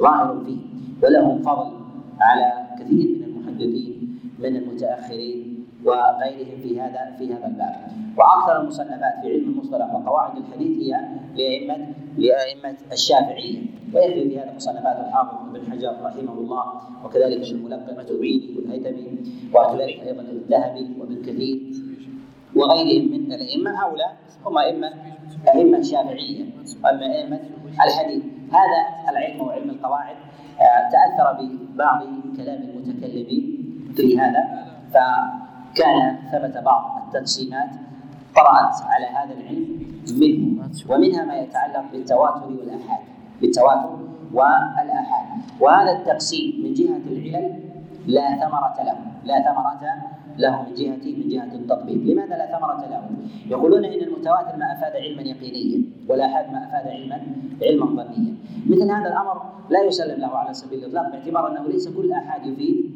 ظاهر فيه. ولهم فضل على كثير من المحدثين من المتأخرين وغيرهم في هذا في هذا الباب. وأكثر المصنفات في علم المصطلح وقواعد الحديث هي لائمه لأئمة الشافعية. ويكفي في هذا مصنفات الحافظ بن حجر رحمه الله وكذلك الملقمة البيني والهيثمي وكذلك أيضا الذهبي وابن كثير وغيرهم من الأئمة هؤلاء هم أئمة أئمة شافعية واما أئمة الحديث. هذا العلم وعلم القواعد آه، تأثر ببعض كلام المتكلمين في هذا فكان ثبت بعض التقسيمات طرأت على هذا العلم منه ومنها ما يتعلق بالتواتر والآحاد بالتواتر والآحاد وهذا التقسيم من جهة العلل لا ثمرة له لا ثمرة له من جهة من جهة التطبيق، لماذا لا ثمرة له؟ يقولون إن المتواتر ما أفاد علما يقينيا والآحاد ما أفاد علما علما ظنيا. مثل هذا الأمر لا يسلم له على سبيل الإطلاق باعتبار أنه ليس كل آحاد يفيد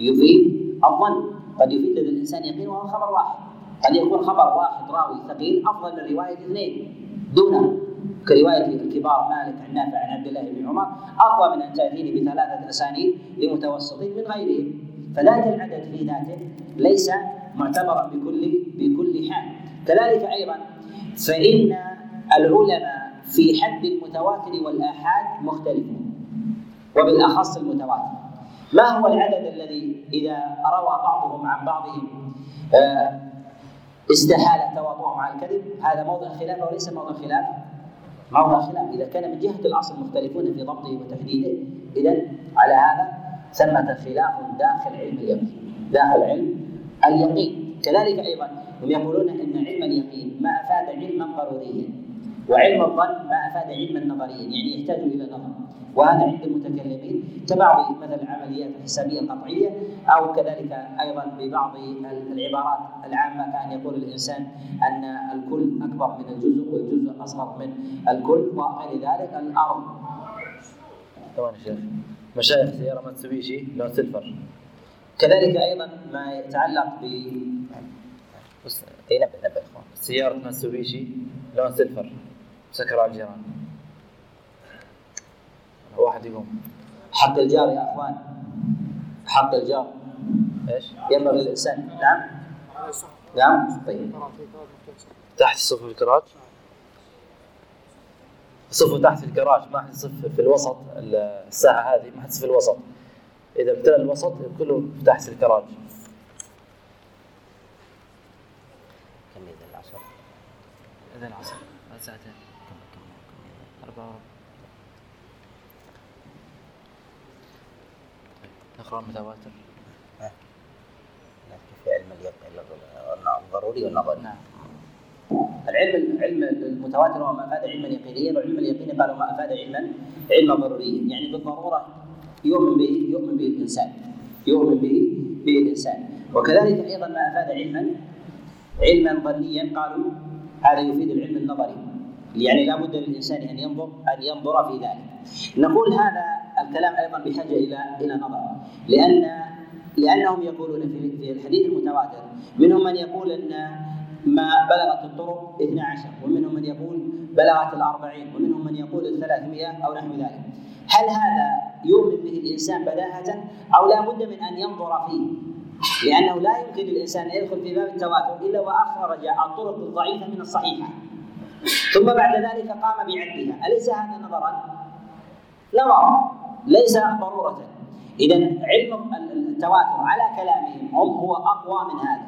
يفيد الظن، قد يفيد لدى الإنسان يقين وهو خبر واحد. قد يكون خبر واحد راوي ثقيل أفضل من رواية اثنين دونه كرواية الكبار مالك عن نافع عن عبد الله بن عمر أقوى من أن تاتيني بثلاثة أسانيد لمتوسطين من غيرهم. فذات العدد في ذاته ليس معتبرا بكل بكل حال. كذلك أيضا فإن العلماء في حد المتواتر والآحاد مختلفون وبالأخص المتواتر. ما هو العدد الذي إذا روى بعضهم عن بعضهم آه استحال تواضعهم على الكذب؟ هذا موضع خلاف وليس موضع خلاف؟ موضع خلاف إذا كان من جهة الاصل مختلفون في ضبطه وتحديده. اذا على هذا ثمه خلاف داخل علم اليقين. داخل علم اليقين. كذلك أيضا هم يقولون إن علم اليقين ما أفاد علما ضروريا. وعلم الظن ما أفاد علما نظريا يعني يحتاج إلى نظر. وهذا عند المتكلمين كبعض مثلا العمليات الحسابية القطعية أو كذلك أيضا ببعض العبارات العامة كأن يقول الإنسان أن الكل أكبر من الجزء والجزء أصغر من الكل وغير ذلك. الأرض. ثواني شيخ. مشايخ سيارة ماتسوبيشي لون سيلفر. كذلك أيضا ما يتعلق ب بس اي نبه نبه. اخوان سيارة ماتسوبيشي لون سيلفر. سكر على الجيران. واحد يقوم. حق الجار يا أخوان. حق الجار. إيش؟ ينبغي للإنسان. نعم. نعم. طيب. تحت صف الكراج. صفوا تحت الكراج ما حد يصف في الوسط. الساعة هذه ما حد يصف في الوسط. إذا ابتلى الوسط كله تحت الكراج. كم إذا العصر؟ إذا العصر. بعد ساعتين. وربع نقرأ متواتر. في علم اليقين؟ الضروري والنظري نعم. العلم العلم المتواتر هو ما أفاد علما يقينيا وعلم اليقين قالوا ما أفاد علما علما ضروريا. يعني بالضرورة يؤمن به يؤمن به الإنسان. يؤمن به به الإنسان. وكذلك أيضا ما أفاد علما علما ظنيا قالوا هذا يفيد العلم النظري. يعني لا بد للإنسان أن ينظر أن ينظر في ذلك. نقول هذا الكلام أيضا بحاجة إلى إلى نظر. لأن لأنهم يقولون في الحديث المتواتر منهم من يقول أن ما بلغت الطرق 12 ومنهم من يقول بلغت الأربعين ومنهم من يقول الثلاثمائة أو نحو ذلك. هل هذا يؤمن به الإنسان بداهة أو لا بد من أن ينظر فيه؟ لأنه لا يمكن للإنسان أن يدخل في باب التواتر إلا وأخرج الطرق الضعيفة من الصحيحة. ثم بعد ذلك قام بعدها. أليس هذا نظرا؟ نظر ليس ضرورة. اذا علم التواتر على كلامهم هم هو أقوى من هذا.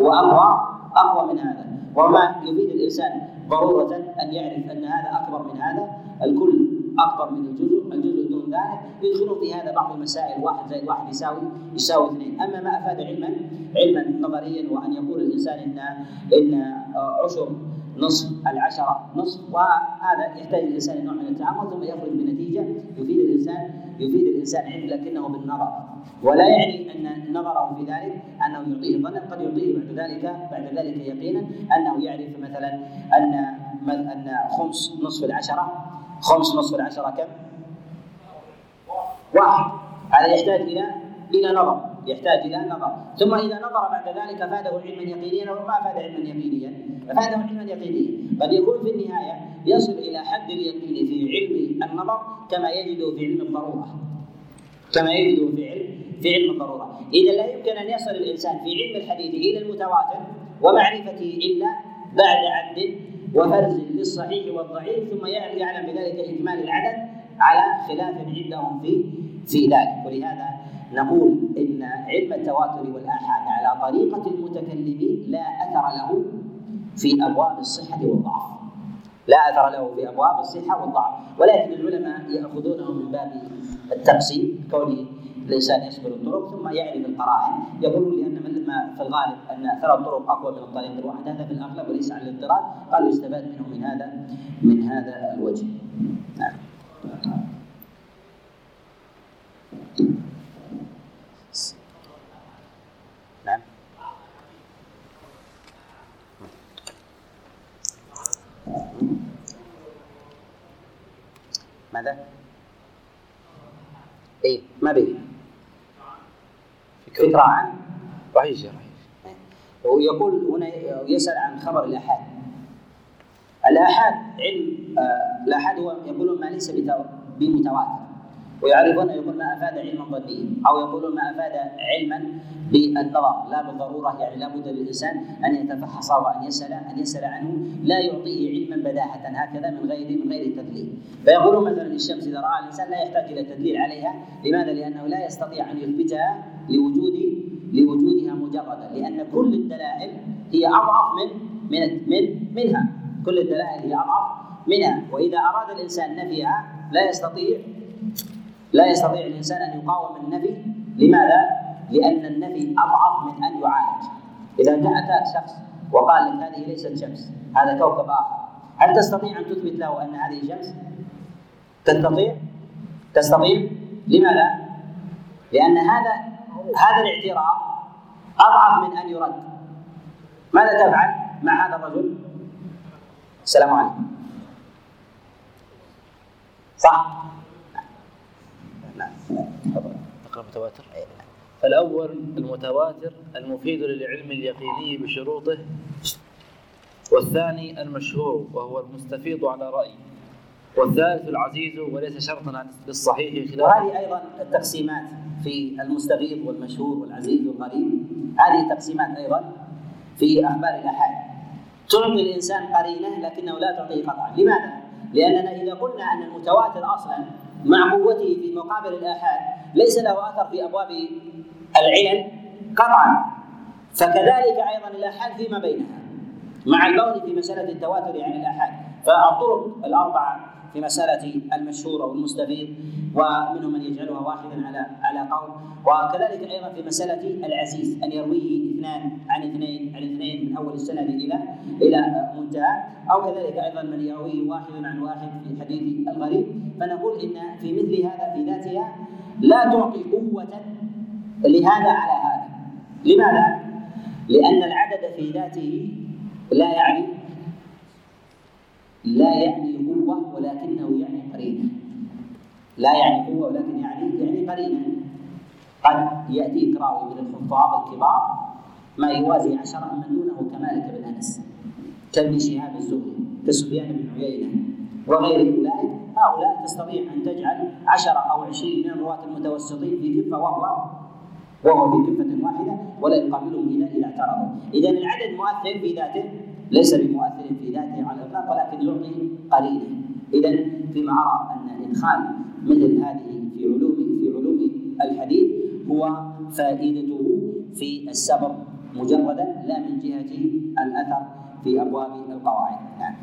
هو أقوى أقوى من هذا. وما يفيد الإنسان ضرورة أن يعرف أن هذا أكبر من هذا؟ الكل أكبر من الجزء، الجزء دون ذلك. يدخلون في هذا بعض المسائل واحد زائد واحد يساوي يساوي اثنين، أما ما أفاد علما علما نظريا وأن يقول الإنسان إن إن عشر نصف العشرة نصف. وهذا يحتاج الإنسان نوع من التعامل ثم يخرج بنتيجة يفيد الإنسان يفيد الإنسان علم لكنه بالنظر. ولا يعني أن نظره في ذلك أنه يعطيه ظنا قد يعطيه بعد ذلك بعد ذلك يقينا أنه يعرف مثلا أن أن خمس نصف العشرة خمس نصف العشرة كم؟ واحد. هذا يحتاج إلى إلى نظر. يحتاج إلى نظر. ثم إذا نظر بعد ذلك فاده علما يقينيا أو ما فاد علما يقينيا. فاده علما يقينيا. قد يكون في النهاية يصل إلى حد اليقين في علم النظر كما يجد في علم الضرورة. كما يجد في علم في علم الضرورة. إذا لا يمكن أن يصل الإنسان في علم الحديث إلى المتواتر ومعرفته إلا بعد عد وفرز للصحيح والضعيف ثم يعلم بذلك اكمال العدد على خلاف عندهم في في ذلك. ولهذا نقول إن علم التواتر والآحاد على طريقة المتكلمين لا أثر له في أبواب الصحة والضعف. لا أثر له في أبواب الصحة والضعف. ولكن العلماء يأخذونه من باب التقسيم كون الإنسان يشمل الطرق ثم يعرف القرائن. يقولون لأن من في الغالب أن ثلاث طرق أقوى من الطريق الواحد. هذا في الأغلب وليس على الاضطراد. قالوا يستفاد منه من هذا من هذا الوجه. نعم. ماذا؟ اي ما به فكرة. عن. رهيج رهيج ويقول هنا يسأل عن خبر الآحاد. الآحاد علم آه، الآحاد هو يقولون ما ليس بمتواتر. ويعرفون يقول ما أفاد علما ظنيا أو يقولون ما أفاد علما بالنظر. لا بالضرورة يعني لا بد للإنسان أن يتفحص وأن يسأل أن يسأل عنه. لا يعطيه علما بداهه هكذا من غير من غير تدليل فيقولون مثلا الشمس إذا رأى الإنسان لا يحتاج إلى تدليل عليها. لماذا؟ لأنه لا يستطيع أن يثبتها لوجود لوجودها مجردا. لأن كل الدلائل هي أضعف من من من منها. كل الدلائل هي أضعف منها. وإذا أراد الإنسان نفيها لا يستطيع لا يستطيع الإنسان أن يقاوم النفي لماذا؟ لأن النفي أضعف من أن يعالج إذا جاء أتاك شخص وقال لك هذه ليست شمس هذا كوكب آخر هل تستطيع أن تثبت له أن هذه شمس؟ تستطيع؟ تستطيع؟ لماذا؟ لأن هذا هذا الاعتراف أضعف من أن يرد ماذا تفعل مع هذا الرجل؟ السلام عليكم صح نقرا متواتر فالأول المتواتر المفيد للعلم اليقيني بشروطه والثاني المشهور وهو المستفيض على رأي والثالث العزيز وليس شرطا للصحيح خلاف وهذه أيضا التقسيمات في المستفيض والمشهور والعزيز والغريب هذه تقسيمات أيضا في أخبار الآحاد تعطي الإنسان قرينة لكنه لا تعطيه قطعا. لماذا؟ لأننا إذا قلنا أن المتواتر أصلا مع قوته في مقابل الآحاد ليس له أثر في أبواب العلل قطعا. فكذلك أيضا الآحاد فيما بينها مع البون في مسألة التواتر عن الآحاد فالطرق الأربعة في مسألة المشهور أو المستفيض ومنهم من يجعلها واحدا على على قول. وكذلك أيضا في مسألة العزيز أن يرويه اثنان عن اثنين عن اثنين من أول السند إلى إلى منتهى. أو كذلك أيضا من يرويه واحد عن واحد في حديث الغريب. فنقول إن في مثل هذا في ذاتها لا تعطي قوة لهذا على هذا. لماذا؟ لأن العدد في ذاته لا يعني لا يعني قوة ولكنه يعني قرينة. لا يعني قوة ولكن يعني يعني قرينة. قد يأتيك راوي من الحفاظ الكبار ما يوازي عشرة من دونه كمالك بن أنس كابن شهاب الزهري كسفيان بن عيينة وغير أولئك هؤلاء تستطيع أن تجعل عشرة أو عشرين من الرواة المتوسطين في كفة وهو وهو في كفة واحدة ولا يقابلهم اذا إذا اعترضوا، إذا العدد مؤثر في ذاته ليس بمؤثر في ذاته على الإطلاق ولكن يعطي قليلا، إذا فيما أرى أن إدخال مثل هذه في علوم في علوم الحديث هو فائدته في السبب مجردا لا من جهة الأثر في أبواب القواعد. نعم.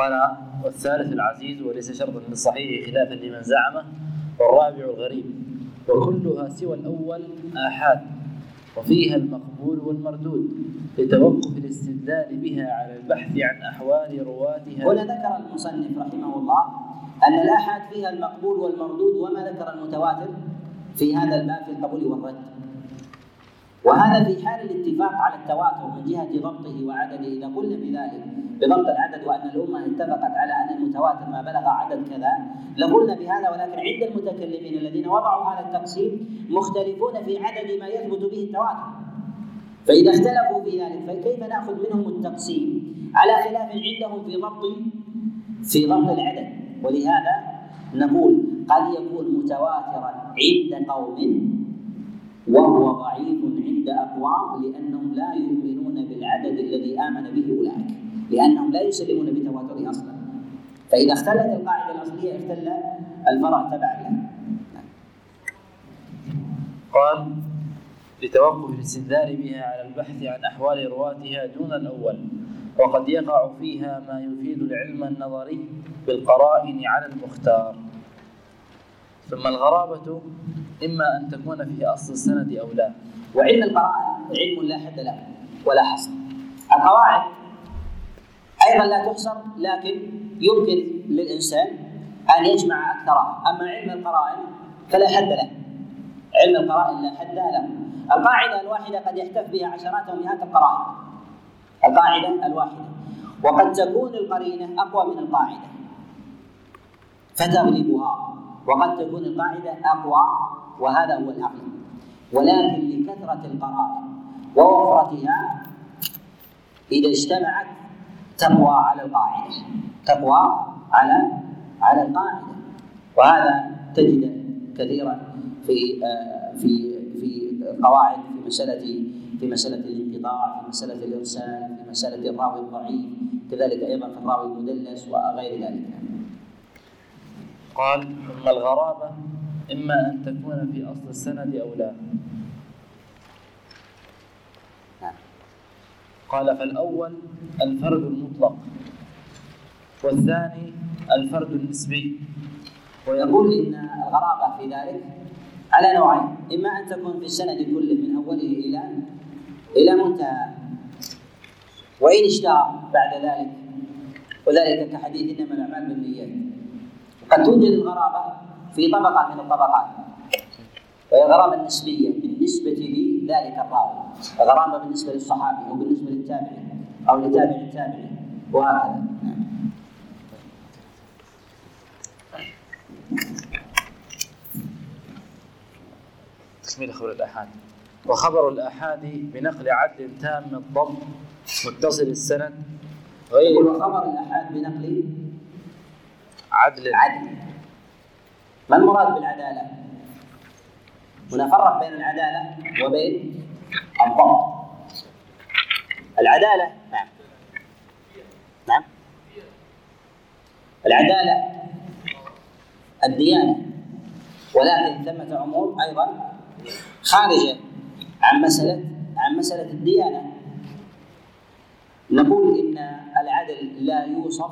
قال والثالث العزيز وليس شرطا للصحيح خلافا لمن زعمه والرابع الغريب وكلها سوى الأول آحاد وفيها المقبول والمردود لتوقف الاستدلال بها على البحث عن أحوال رواتها. هنا ذكر المصنف رحمه الله أن الآحاد فيها المقبول والمردود وما ذكر المتواتر في هذا الباب في القبول والرد. وهذا في حال الاتفاق على التواتر من جهة ضبطه وعدده إذا قلنا بذلك بضبط العدد وأن الأمة اتفقت على أن المتواتر ما بلغ عدد كذا. لقلنا بهذا ولكن عند المتكلمين الذين وضعوا هذا التقسيم مختلفون في عدد ما يثبت به التواتر. فإذا اختلفوا في ذلك فكيف نأخذ منهم التقسيم؟ على خلاف عندهم في ضبط في ضبط العدد. ولهذا نقول قد يكون متواترا عند قوم وهو ضعيف عند أقوام لأنهم لا يؤمنون بالعدد الذي آمن به أولئك. لأنهم لا يسلمون بتواتره أصلا. فإذا اختلت القاعدة الأصلية اختل الفرع تبعا قال لتوقف الاستدلال بها على البحث عن أحوال رواتها دون الأول وقد يقع فيها ما يفيد العلم النظري بالقرائن على المختار. ثم الغرابة إما أن تكون في أصل السند أو لا. وعلم القرائن علم لا حد له ولا حصر. القواعد أيضا لا تحصر لكن يمكن للإنسان أن يجمع أكثرها أما علم القرائن فلا حد له. علم القرائن لا حد له. القاعدة الواحدة قد يحتف بها عشرات ومئات القرائن. القاعدة الواحدة. وقد تكون القرينة أقوى من القاعدة. فتغلبها. وقد تكون القاعدة أقوى وهذا هو العقل ولكن لكثرة القرائن ووفرتها إذا اجتمعت تقوى على القاعدة. تقوى على على القاعدة. وهذا تجد كثيرا في آه، في في القواعد في مسألة في مسألة الانقطاع في مسألة الإرسال في مسألة الراوي الضعيف. كذلك أيضا في الراوي المدلس وغير ذلك. قال ثم الغرابة إما أن تكون في أصل السند أو لا. قال فالأول الفرد المطلق والثاني الفرد النسبي. ويقول إن الغرابة في ذلك على نوعين. إما أن تكون في السند كله من أوله إلى إلى منتهى وإن اشتهر بعد ذلك. وذلك كحديث إنما الأعمال بالنيات. قد توجد الغرابة في طبقة من الطبقات. وهي غرابة نسبية بالنسبة لذلك الراوي. غرابة بالنسبة للصحابي أو بالنسبة للتابعي أو لتابع التابعي وهكذا. تكميل خبر الآحاد وخبر الآحاد بنقل عدل تام الضبط متصل السند غير. وخبر الآحاد بنقل عدل. عدل. ما المراد بالعدالة؟ هنا فرق بين العدالة وبين الضبط العدالة نعم. نعم. العدالة الديانة ولكن ثمة أمور أيضا خارجة عن مسألة عن مسألة الديانة. نقول إن العدل لا يوصف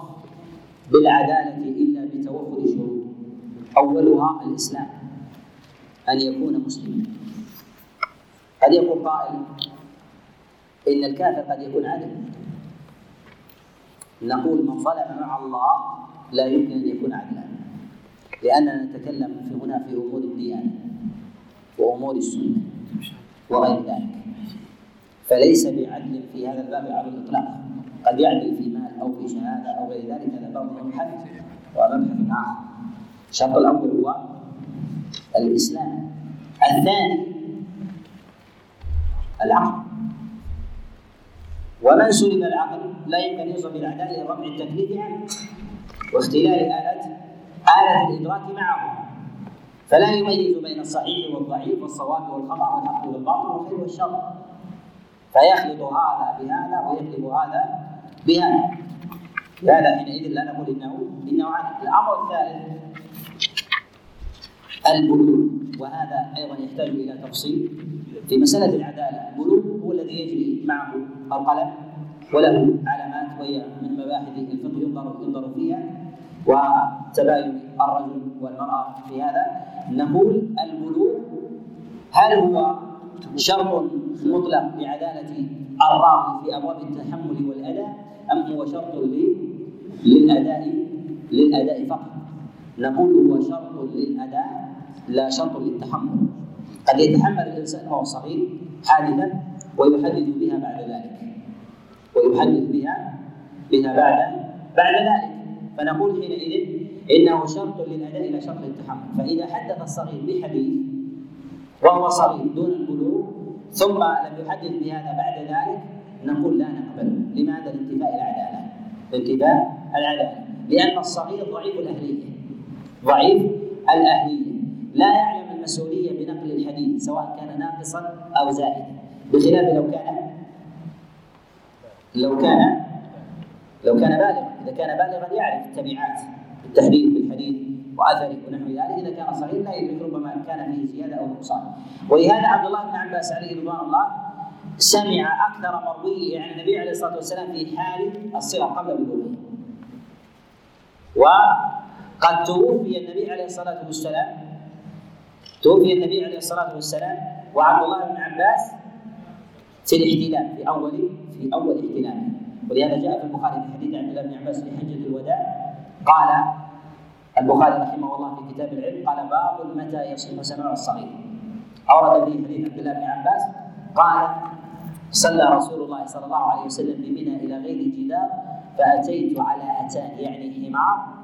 بالعدالة إلا بتوفر شروط أولها الإسلام. أن يكون مسلما. قد يقول قائل إن الكافر قد يكون عدل نقول من ظلم مع الله لا يمكن أن يكون عدلا. لأننا نتكلم في هنا في أمور الديانة وأمور السنة وغير ذلك. فليس بعدل في هذا الباب على الإطلاق. قد يعدل في مال أو في شهادة أو غير ذلك. هذا باب مبحث ومبحث آخر. الشرط الأول هو الإسلام. الثاني العقل. ومن سلب العقل لا يمكن يوصف بالعداله لرفع التكليف عنه واختلال آلة آلة الإدراك معه. فلا يميز بين الصحيح والضعيف والصواب والخطأ والحق والباطل والخير والشر. فيخلط هذا بهذا ويقلب هذا بهذا. لهذا حينئذ لا نقول إنه إنه عدل الأمر الثالث البلوغ وهذا أيضا يحتاج إلى تفصيل في مسألة العدالة. البلوغ هو الذي يجري معه القلم وله علامات وهي من مباحث الفقه ينظر ينظر فيها وتباين الرجل والمرأة في هذا. نقول البلوغ هل هو شرط مطلق لعدالة الراوي في أبواب التحمل والأداء أم هو شرط للاداء للأداء فقط؟ نقول هو شرط للأداء لا شرط للتحمل. قد يتحمل الإنسان وهو صغير حادثا ويحدث بها بعد ذلك. ويحدث بها بها بعد بعد ذلك. فنقول حينئذ إنه شرط للأداء لا شرط للتحمل. فإذا حدث الصغير بحديث وهو صغير دون البلوغ ثم لم يحدث بهذا بعد ذلك نقول لا نقبله لماذا؟ لانتفاء العدالة. لانتفاء العدالة. لأن الصغير ضعيف الأهلية. ضعيف الأهلية. لا يعلم المسؤولية بنقل الحديث سواء كان ناقصا أو زائدا. بخلاف لو كان لو كان لو كان بالغا. إذا كان بالغا يعرف التبعات التحديث بالحديث وأثره ونحو ذلك إذا كان صغير لا يدرك ربما كان فيه زيادة أو نقصان. ولهذا عبد الله بن عباس عليه رضوان الله سمع أكثر مرويه عن النبي عليه الصلاة والسلام في حال الصغر قبل بلوغه وقد توفي النبي عليه الصلاة والسلام توفي النبي عليه الصلاة والسلام وعبد الله بن عباس في الاحتلال في اول في أول احتلال. ولهذا جاء في البخاري في حديث عبد الله بن عباس في حجة الوداع قال البخاري رحمه الله في كتاب العلم قال باب متى يصح سماع الصغير. أورد في حديث عبد الله بن عباس قال صلى رسول الله صلى الله عليه وسلم بمنى إلى غير جدار فأتيت على أتان يعني حمار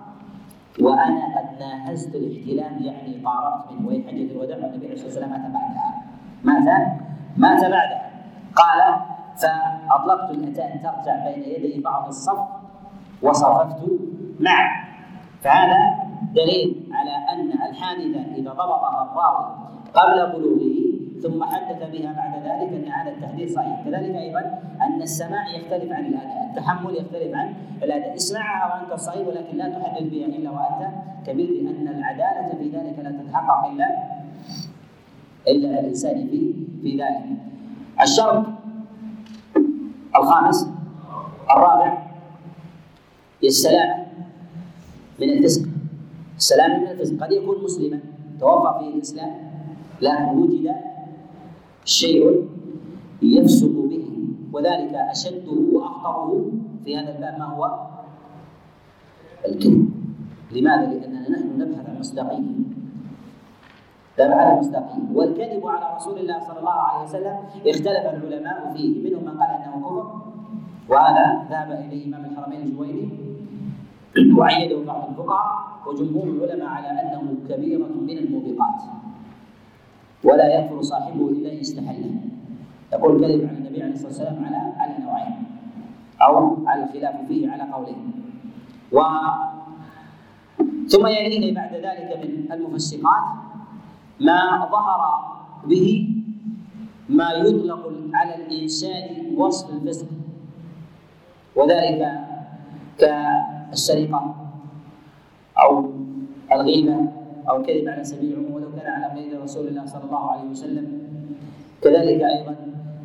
وأنا قد ناهزت الاحتلام يعني قاربت منه وهي حجة الوداع والنبي عليه الصلاة والسلام مات بعدها مات مات بعدها؟ قال فأطلقت الاتان ترجع بين يدي بعض الصف وصرفت معه. فهذا دليل على أن الحادثة إذا ضبطها الراوي قبل بلوغه ثم حدث بها بعد ذلك ان هذا التحديث صحيح. كذلك أيضا أن السماع يختلف عن الاداء التحمل يختلف عن الأداء. اسمعها وأنت صغير ولكن لا تحدث بها إلا وأنت كبير لأن العدالة في ذلك لا تتحقق الا إلا الإنسان في في ذلك. الشرط الخامس الرابع السلامه من الفسق. السلامه من الفسق. قد يكون مسلما توفى فيه الإسلام لكن وجد شيء يفسق به وذلك أشده وأخطره في هذا الباب ما هو؟ الكذب. لماذا؟ لأننا نحن نبحث عن مصداقية نبحث عن مصداقية والكذب على رسول الله صلى الله عليه وسلم اختلف العلماء فيه. منهم من قال أنه كفر وهذا ذهب إليه إمام الحرمين الجويني وأيده بعض الفقهاء وجمهور العلماء على أنه كبيرة من الموبقات. ولا يكفر صاحبه إلا إن استحله. يقول كذب عن النبي عليه الصلاة والسلام على على نوعين أو على الخلاف فيه على قولين و ثم يليه بعد ذلك من المفسقات ما ظهر به ما يطلق على الإنسان وصف الفسق. وذلك كالسرقة أو الغيبة. أو الكذب على سبيل العموم ولو كان على غير رسول الله صلى الله عليه وسلم. كذلك أيضا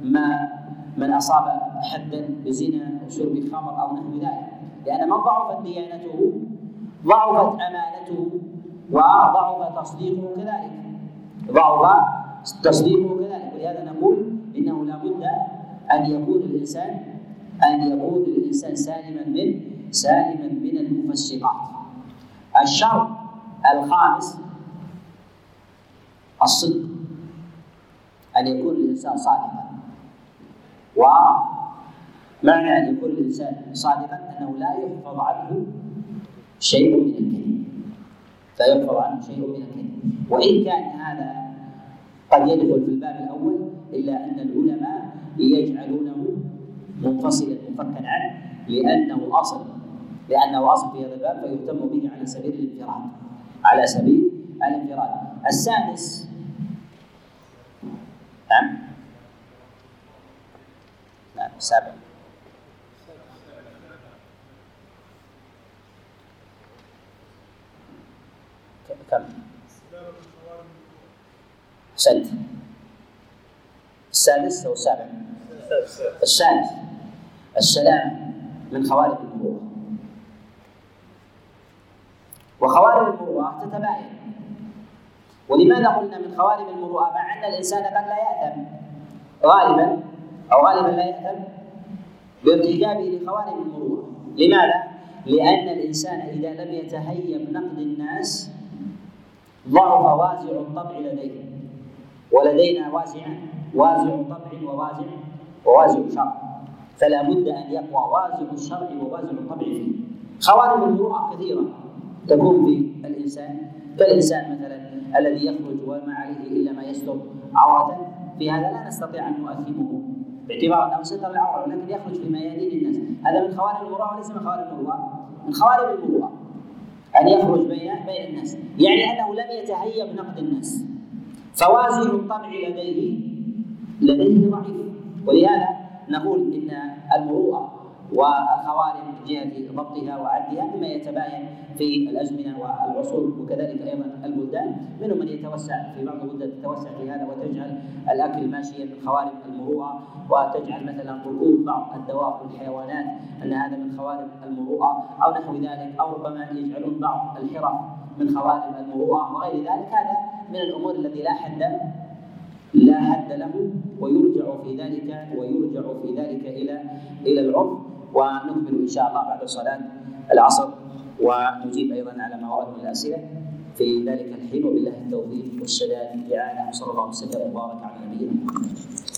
ما من أصاب حدا بزنا أو شرب خمر أو نحو ذلك. لأن من ضعفت ديانته ضعفت أمانته وضعف تصديقه كذلك. ضعف تصديقه كذلك. ولهذا نقول إنه لا بد أن يكون الإنسان أن يكون الإنسان سالما من سالما من المفسقات. الشرط الخامس الصدق أن يكون الإنسان صادقا. ومعنى أن يكون الإنسان صادقا أنه لا يحفظ عنه شيء من الكذب. لا يحفظ عنه شيء من الكذب. وإن كان هذا قد يدخل في الباب الأول إلا أن العلماء يجعلونه منفصلا منفكا عنه لأنه أصل لأنه أصل في هذا الباب فيهتم به على سبيل الانفراد. على سبيل الانفراد. السادس نعم. نعم السابع كم؟ أحسنت السادس أو السابع؟ السادس السلام من خوارم المروءة وخوارم المروءة تتباين ولماذا قلنا من خوارم المروءة؟ مع أن الإنسان قد لا يأثم. غالبا أو غالبا لا يأثم بارتكابه لخوارم المروءة. لماذا؟ لأن الإنسان إذا لم يتهيب نقد الناس ضعف وازع الطبع لديه. ولدينا وازعان وازع طبع ووازع ووازع شرع. فلا بد أن يقوى وازع الشرع ووازع الطبع فيه. خوارم المروءة كثيرة. تكون في الانسان كالانسان مثلا الذي يخرج وما عليه إلا ما يستر عورته في هذا لا نستطيع أن نؤثمه. باعتبار أنه ستر العورة ولكن يخرج في ميادين الناس. هذا من خوارم المروءه وليس من خوارم المروءه من خوارم المروءه أن يخرج بين بين الناس. يعني أنه لم يتهيب نقد الناس. فوازن الطبع لديه لديه ضعيف. ولهذا نقول إن المروءة والخوارم من جهة ضبطها وعدها مما يتباين في الأزمنة والعصور وكذلك أيضا البلدان. منهم من يتوسع في بعض البلدان تتوسع في هذا وتجعل الأكل ماشيا من خوارم المروءة وتجعل مثلا ركوب بعض الدواب والحيوانات أن هذا من خوارم المروءة أو نحو ذلك أو ربما يجعلون بعض الحرف من خوارم المروءة. وغير ذلك هذا من الأمور التي لا حد لا حد له ويرجع في ذلك ويرجع في ذلك إلى إلى العرف. ونكمل إن شاء الله بعد صلاة العصر ونجيب أيضا على ما ورد من الأسئلة. في ذلك الحين وبالله التوفيق والسداد. الاعانه وصلى الله وسلم وبارك على نبينا محمد.